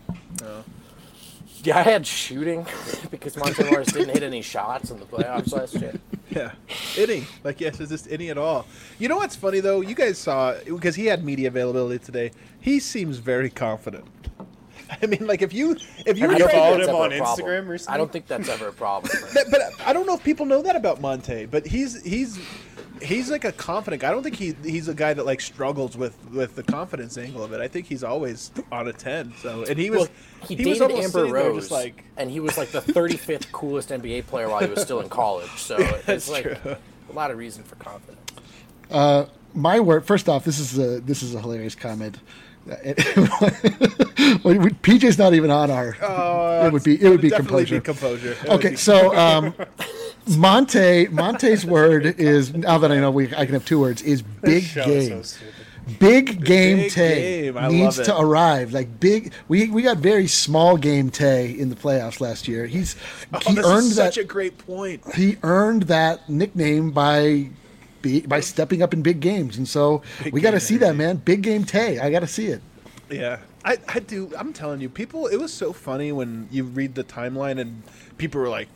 Yeah, I had shooting because Monte Morris didn't hit any shots in the playoffs last year. Yeah, any like yes, is just any at all? You know what's funny though? You guys saw because he had media availability today. He seems very confident. I mean, like if you if you I trying followed to, that's him on a problem. Instagram recently? I don't think that's ever a problem. But, but I don't know if people know that about Monte. But he's he's he's like a confident guy. I don't think he he's a guy that like struggles with with the confidence angle of it. I think he's always on a ten. So and he was Well, he, was dated almost Amber Rose, just like and he was like the 35th coolest NBA player while he was still in college. So it's like true. a lot of reason for confidence. my word. First off, this is a this is a hilarious comment. PJ's not even on our. it would be it would be definitely composure. be composure. It Okay, be- so um, Monte Monte's word is now that I know we I can have two words is big Show is so game. Big game Big Tay game, needs to arrive. Like big, we we got very small game Tay in the playoffs last year. He's Oh, he earned is that such a great point. he earned that nickname by be, by stepping up in big games, and so we got to see that man. Big game Tay, I got to see it. Yeah, I, I do. I'm telling you, people. It was so funny when you read the timeline and people were like,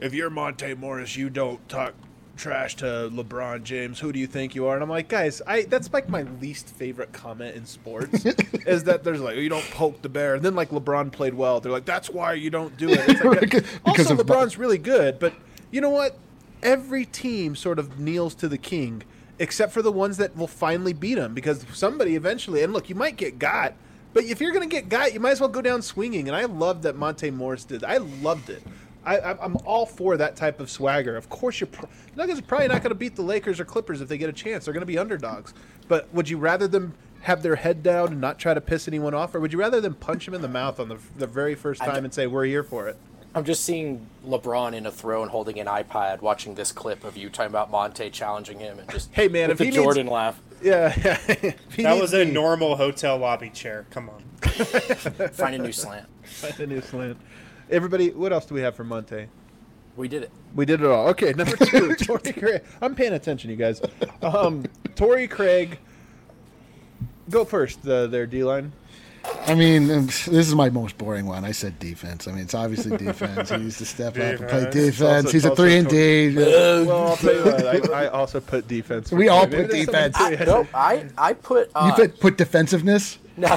"If you're Monte Morris, you don't talk trash to LeBron James. Who do you think you are?" And I'm like, guys, I that's like my least favorite comment in sports is that there's like you don't poke the bear, and then like LeBron played well. They're like, that's why you don't do it. It's like, Because also, LeBron's really good, but you know what? Every team sort of kneels to the king, except for the ones that will finally beat him because somebody eventually. And look, you might get got, but if you're going to get got, you might as well go down swinging. And I loved that Monte Morris did. I loved it. I, I- I'm all for that type of swagger. Of course, you're pr- Nuggets are probably not going to beat the Lakers or Clippers if they get a chance. They're going to be underdogs. But would you rather them have their head down and not try to piss anyone off, or would you rather them punch him in the mouth on the, the very first time and say, "We're here for it"? I'm just seeing LeBron in a throne holding an iPad, watching this clip of you talking about Monte challenging him, and just Hey, man, with if the he needs- Jordan laugh. Yeah, yeah. That was a me- normal hotel lobby chair. Come on. Find a new slant. Find a new slant. Everybody, what else do we have for Monte? We did it. We did it all. Okay, number two, Torrey Craig. I'm paying attention, you guys. Um, Torrey Craig. Go first, uh, their D line. I mean, um, this is my most boring one. I said defense. I mean, it's obviously defense. He needs to step up and play Defense. defense. Also- He's a three and D. Well, I'll tell you what. I, I also put defense. We all put defense. something to it. Nope, I I put You uh, put, put defensiveness. no.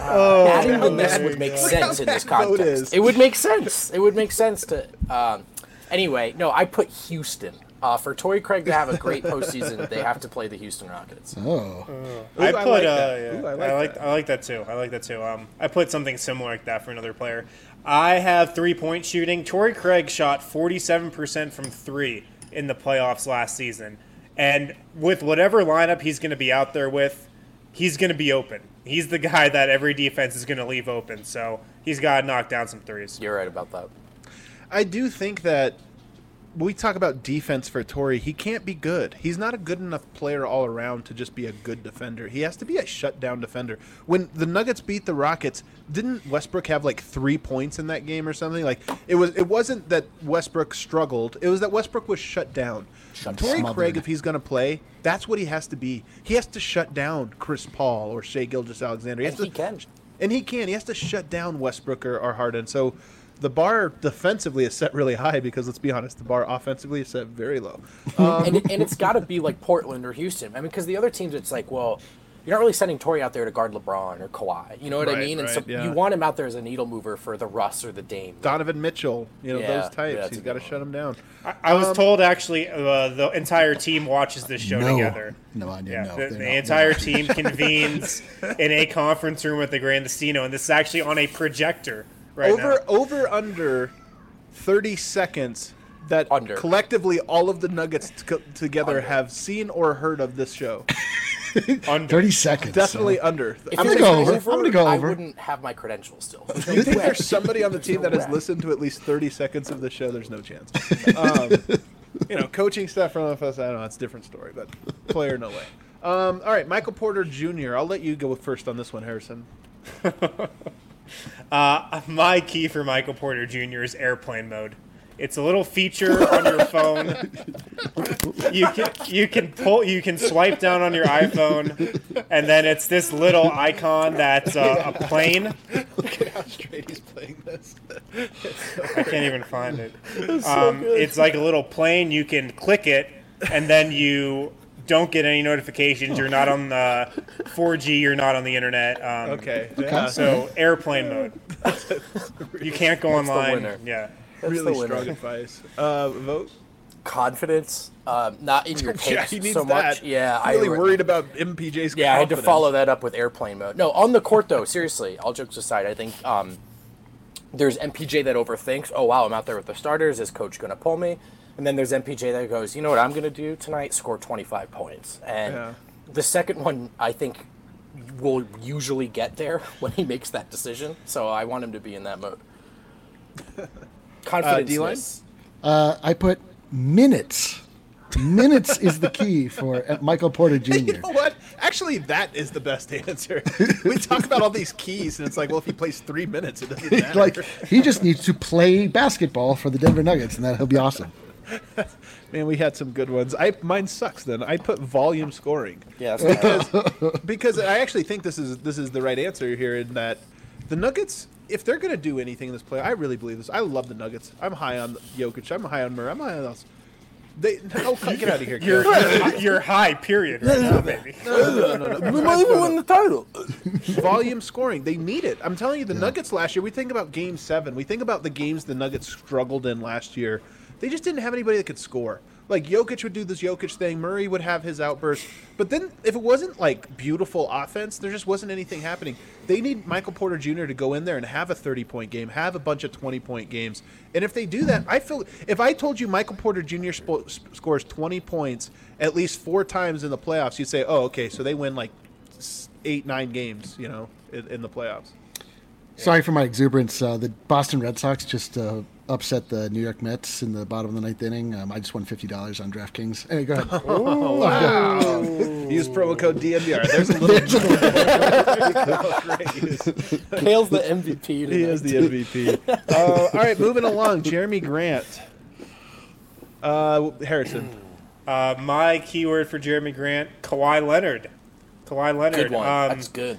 Oh, adding the ness would make sense in this context. It would make sense. It would make sense to. Um, anyway, no, I put Houston. Uh, for Torrey Craig to have a great postseason, they have to play the Houston Rockets. Oh, I I put like uh, that. yeah, Ooh, I I like like. I like that too. I like that too. Um, I put something similar like that for another player. I have three point shooting. Torrey Craig shot forty seven percent from three in the playoffs last season, and with whatever lineup he's going to be out there with, he's going to be open. He's the guy that every defense is going to leave open. So he's got to knock down some threes. You're right about that. I do think that when we talk about defense for Torrey, he can't be good. He's not a good enough player all around to just be a good defender. He has to be a shutdown defender. When the Nuggets beat the Rockets, didn't Westbrook have like three points in that game or something? Like it was. It wasn't that Westbrook struggled. It was that Westbrook was shut down. Torrey Smothered. Craig, if he's going to play, that's what he has to be. He has to shut down Chris Paul or Shai Gilgeous Alexander. And has to, he can. and he can. He has to shut down Westbrook or, or Harden. So the bar defensively is set really high because let's be honest, the bar offensively is set very low. Um, and, it, and it's got to be like Portland or Houston. I mean, because the other teams, it's like, well, you're not really sending Torrey out there to guard LeBron or Kawhi. You know what I mean? And so yeah. you want him out there as a needle mover for the Russ or the Dame. Donovan Mitchell, you know Yeah, those types. that's He's a got to shut him down. I, I was told actually uh, the entire team watches this show No. together. No, I Yeah, no, the, the not- entire team convenes in a conference room at the Grand Casino, and this is actually on a projector right over now. over under thirty seconds that Under. collectively all of the Nuggets t- together Under. have seen or heard of this show. Under. thirty seconds. Definitely so- under. If I'm gonna go gonna over. I'm gonna go I wouldn't have my credentials still. I think there's somebody on the team that has listened to at least 30 seconds of the show. There's no chance. Um, you know, coaching staff from us, I don't know, it's a different story, but player, no way. Um, all right, Michael Porter Jr. I'll let you go first on this one, Harrison. Uh, my key for Michael Porter Jr. is airplane mode. It's a little feature on your phone. You can you can pull you can swipe down on your iPhone, and then it's this little icon that's uh, a plane. Look at how straight he's playing this. I can't even find it. Um, it's like a little plane. You can click it, and then you don't get any notifications. You're not on the 4G. You're not on the internet. Um, Okay. Yeah. So airplane mode. You can't go That's the online. Yeah. That's really the winner. strong advice. Uh, Vogt. Confidence, um, not in your Yeah, takes he needs so much. that. Yeah, really I re- worried about MPJ's. Yeah, I had to follow that up with airplane mode. No, on the court though, seriously, all jokes aside, I think um, there's MPJ that overthinks. Oh wow, I'm out there with the starters. Is coach going to pull me? And then there's MPJ that goes, you know what I'm going to do tonight? Score 25 points. And Yeah. the second one, I think, will usually get there when he makes that decision. So I want him to be in that mode. Confidence. D-line? Uh, I put minutes. Minutes is the key for uh, Michael Porter Jr. You know what? Actually, that is the best answer. we talk about all these keys, and it's like, well, if he plays three minutes, it doesn't matter. like he just needs to play basketball for the Denver Nuggets, and that he'll be awesome. Man, we had some good ones. I mine sucks. Then I put volume scoring Yeah, because because I actually think this is this is the right answer here. In that the Nuggets, if they're going to do anything in this play, I really believe this. I love the Nuggets. I'm high on Jokic. I'm high on Murray. I'm high on else. They oh get out of here. You're, Garrett. you're high, period, right now, baby. no, no, no, no. we might even win the title. volume scoring. They need it. I'm telling you, the Nuggets last year. We think about Game Seven. We think about the games the Nuggets struggled in last year. They just didn't have anybody that could score. Like Jokic would do this Jokic thing. Murray would have his outburst. But then, if it wasn't like beautiful offense, there just wasn't anything happening. They need Michael Porter Jr. to go in there and have a 30 point game, have a bunch of 20 point games. And if they do that, I feel if I told you Michael Porter Jr. Sp- scores 20 points at least four times in the playoffs, you'd say, oh, okay, so they win like eight, nine games, you know, in, in the playoffs. Sorry for my exuberance. Uh, the Boston Red Sox just uh, upset the New York Mets in the bottom of the ninth inning. Um, I just won fifty dollars on DraftKings. Hey, go ahead. Wow. Use promo code DNVR. There's a little. Kale's the MVP. he is the MVP. Uh, all right, moving along. Jeremy Grant. Uh, Harrison. Uh, my keyword for Jeremy Grant, Kawhi Leonard. Kawhi Leonard. Good one. Um, That's good.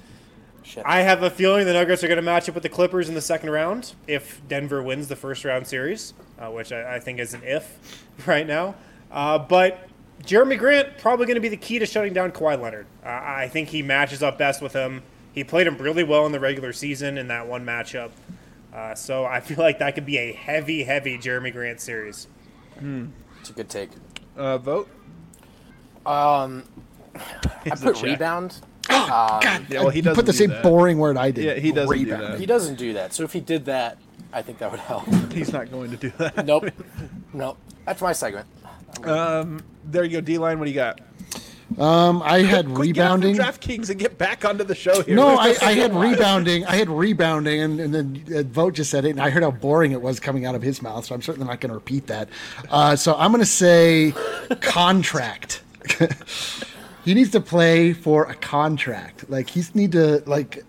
Shit. I have a feeling the Nuggets are going to match up with the Clippers in the second round if Denver wins the first round series, uh, which I, I think is an if right now. Uh, but Jeremy Grant probably going to be the key to shutting down Kawhi Leonard. Uh, I think he matches up best with him. He played him really well in the regular season in that one matchup. Uh, so I feel like that could be a heavy, heavy Jeremy Grant series. It's a good take. Uh, Vogt. Um, I He's put a check. rebound. Yeah, well, he doesn't put the do same that. boring word I did. Yeah, he doesn't do Rebound. that. He doesn't do that. So if he did that, I think that would help. He's not going to do that. nope. Nope. That's my segment. Um, there you go. D line. What do you got? Um, I had Quick, get off of rebounding. DraftKings and get back onto the show here. No, I, I had rebounding. I had rebounding, and, and then uh, Vogt just said it, and I heard how boring it was coming out of his mouth. So I'm certainly not going to repeat that. Uh, so I'm going to say contract. he needs to play for a contract. Like he's need to like.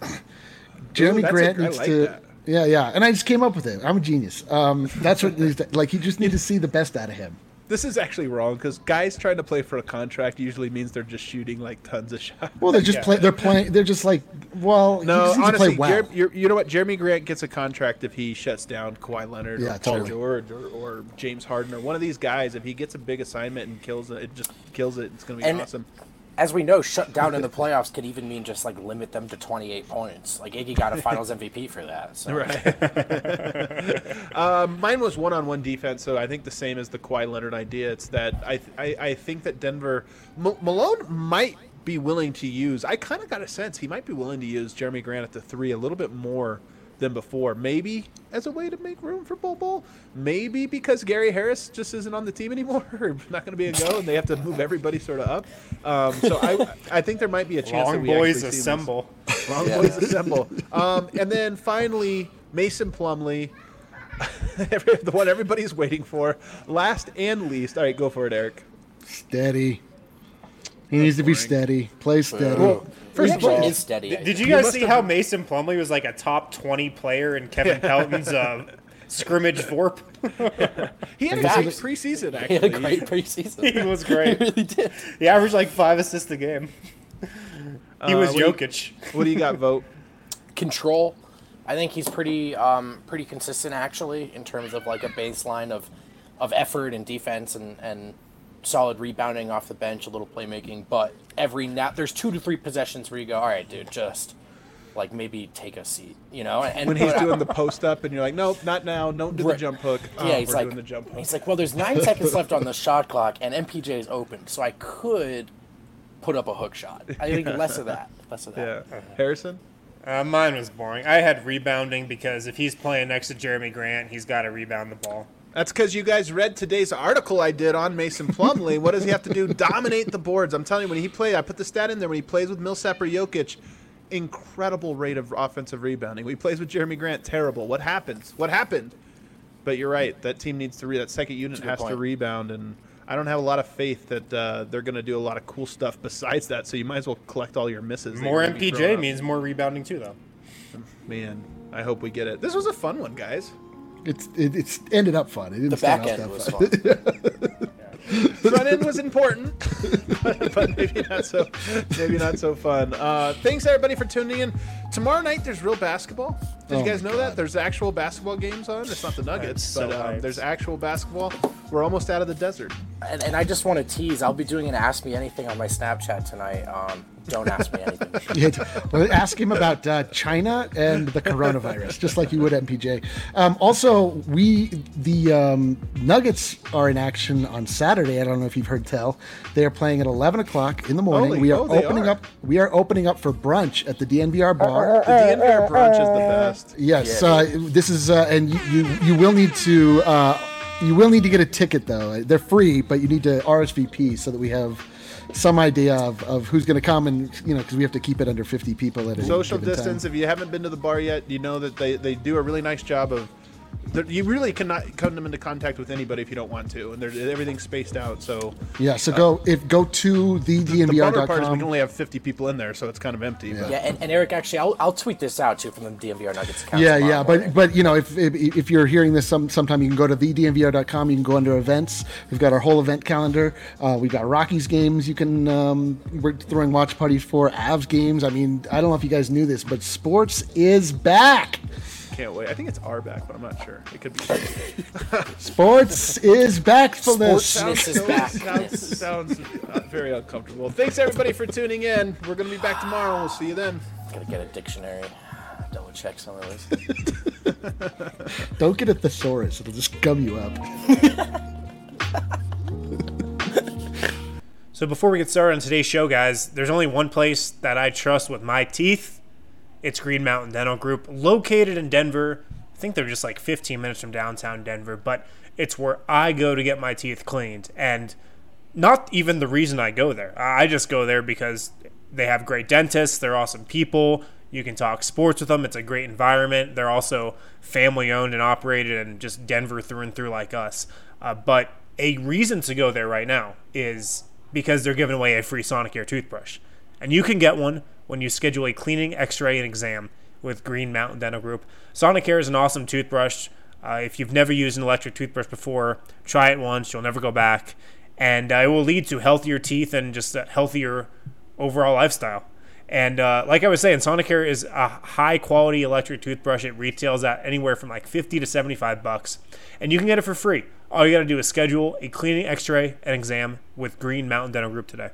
Jeremy that's a- Grant I needs like to. that. Yeah, yeah, and I just came up with it. I'm a genius. Um, that's what needs to- like you just need to see the best out of him. This is actually wrong because guys trying to play for a contract usually means they're just shooting like tons of shots. Well, they're just Yeah. play. They're playing. They're just like, well, No, he just needs honestly, to play well. Jer- you're- you know what? Jeremy Grant gets a contract if he shuts down Kawhi Leonard Yeah, or Paul totally. George or, or James Harden or one of these guys. If he gets a big assignment and kills it, it just kills it. It's going to be And- awesome. As we know, shut down in the playoffs could even mean just like limit them to 28 points. Like Iggy got a Finals MVP for that. So. Um, mine was one-on-one defense, so I think the same as the Kawhi Leonard idea. It's that I I, I think that Denver M- Malone might be willing to use. I kind of got a sense he might be willing to use Jeremy Grant at the three a little bit more than before. Maybe as a way to make room for Bol Bol. Maybe because Gary Harris just isn't on the team anymore, or not going to be a go, and they have to move everybody sort of up. Um, so I I think there might be a chance that Long we boys actually see this. assemble. Long boys assemble. Um, and then finally, Mason Plumlee, the one everybody's waiting for. Last and least. All right, go for it, Eric. Steady. He needs to be steady. Play steady. Well, First of all, is steady. I Did you guys see have- how Mason Plumlee was like a top 20 player in Kevin Pelton's uh, scrimmage Vorp? he had a great it- preseason, He actually. had a great preseason. He was great. he really did. He averaged like five assists a game. He Uh, was what do you- Jokic. What do you got, vote? Control. I think he's pretty um, pretty consistent actually in terms of like a baseline of of effort and defense and and solid rebounding off the bench, a little playmaking, but every now there's two to three possessions where you go, all right, dude, just like maybe take a seat, you know. And when he's doing the post up, and you're like, nope, not now. Don't do the jump hook. Oh, yeah, he's like, doing the jump hook. he's like, well, there's nine seconds left on the shot clock, and MPJ is open, so I could put up a hook shot. I think less of that, less of that. Yeah, Harrison. Uh, mine was boring. I had rebounding because if he's playing next to Jeremy Grant, he's got to rebound the ball. That's because you guys read today's article I did on Mason Plumlee. what does he have to do? Dominate the boards. I'm telling you, when he plays, I put the stat in there. When he plays with Millsap or Jokic, incredible rate of offensive rebounding. When he plays with Jeremy Grant, terrible. What happens? What happened? But you're right. That team needs to re. That second unit has to rebound, and I don't have a lot of faith that uh, they're going to do a lot of cool stuff besides that. So you might as well collect all your misses. More you're gonna be throwing MPJ means more rebounding too, though. Man, I hope we get it. This was a fun one, guys. It's it, it's ended up fun. It didn't The start back out end that was fun. fun. front end was important, but, but maybe not so. Maybe not so fun. Uh, thanks everybody for tuning in. Tomorrow night there's real basketball. Did Oh you guys my know that there's actual basketball games on? It's not the Nuggets, so but um, there's actual basketball. We're almost out of the desert. And, and I just want to tease. I'll be doing an Ask Me Anything on my Snapchat tonight. Um, don't ask me anything. Yeah, well, ask him about uh, China and the coronavirus, just like you would MPJ. Um, also, we the um, Nuggets are in action on Saturday. I don't know if you've heard tell. They are playing at 11 o'clock in the morning. Holy- we are oh, opening are. up. We are opening up for brunch at the DNVR bar. The DNVR brunch is the best. Yes, uh, this is, uh, and you, you you will need to uh, you will need to get a ticket though. They're free, but you need to RSVP so that we have some idea of, of who's going to come and you know because we have to keep it under 50 people at a Social given time. distance. If you haven't been to the bar yet, you know that they, they do a really nice job of. That You really cannot come them into contact with anybody if you don't want to, and everything's spaced out. So Yeah, so go if go to the the bummer part is we can only have 50 people in there, so it's kind of empty. But Yeah, and, and Eric, actually, I'll, I'll tweet this out too from the DNVR Nuggets account. Yeah, yeah, morning. but but you know if, if if you're hearing this some sometime you can go to the thednvr.com. You can go under events. We've got our whole event calendar. Uh, we've got Rockies games. You can um, we're throwing watch parties for Avs games. I mean, I don't know if you guys knew this, but sports is back. Can't wait. I think it's our back, but I'm not sure. It could be. Sports is backfulness. Sports- This is back. sounds sounds uh, very uncomfortable. Thanks everybody for tuning in. We're gonna be back tomorrow. We'll see you then. Gotta get a dictionary. Double check some of this. Don't get a thesaurus; it'll just gum you up. So before we get started on today's show, guys, there's only one place that I trust with my teeth. It's Green Mountain Dental Group, located in Denver. I think they're just like 15 minutes from downtown Denver, but it's where I go to get my teeth cleaned. And not even the reason I go there. I just go there because they have great dentists, they're awesome people. You can talk sports with them. It's a great environment. They're also family owned and operated and just Denver through and through like us. Uh, but a reason to go there right now is because they're giving away a free Sonicare toothbrush. And you can get one when you schedule a cleaning, x ray, and exam with Green Mountain Dental Group. Sonicare is an awesome toothbrush. Uh, if you've never used an electric toothbrush before, try it once. You'll never go back. And uh, it will lead to healthier teeth and just a healthier overall lifestyle. And uh, like I was saying, Sonicare is a high quality electric toothbrush. It retails at anywhere from like 50 to 75 bucks. And you can get it for free. All you got to do is schedule a cleaning, x ray, and exam with Green Mountain Dental Group today.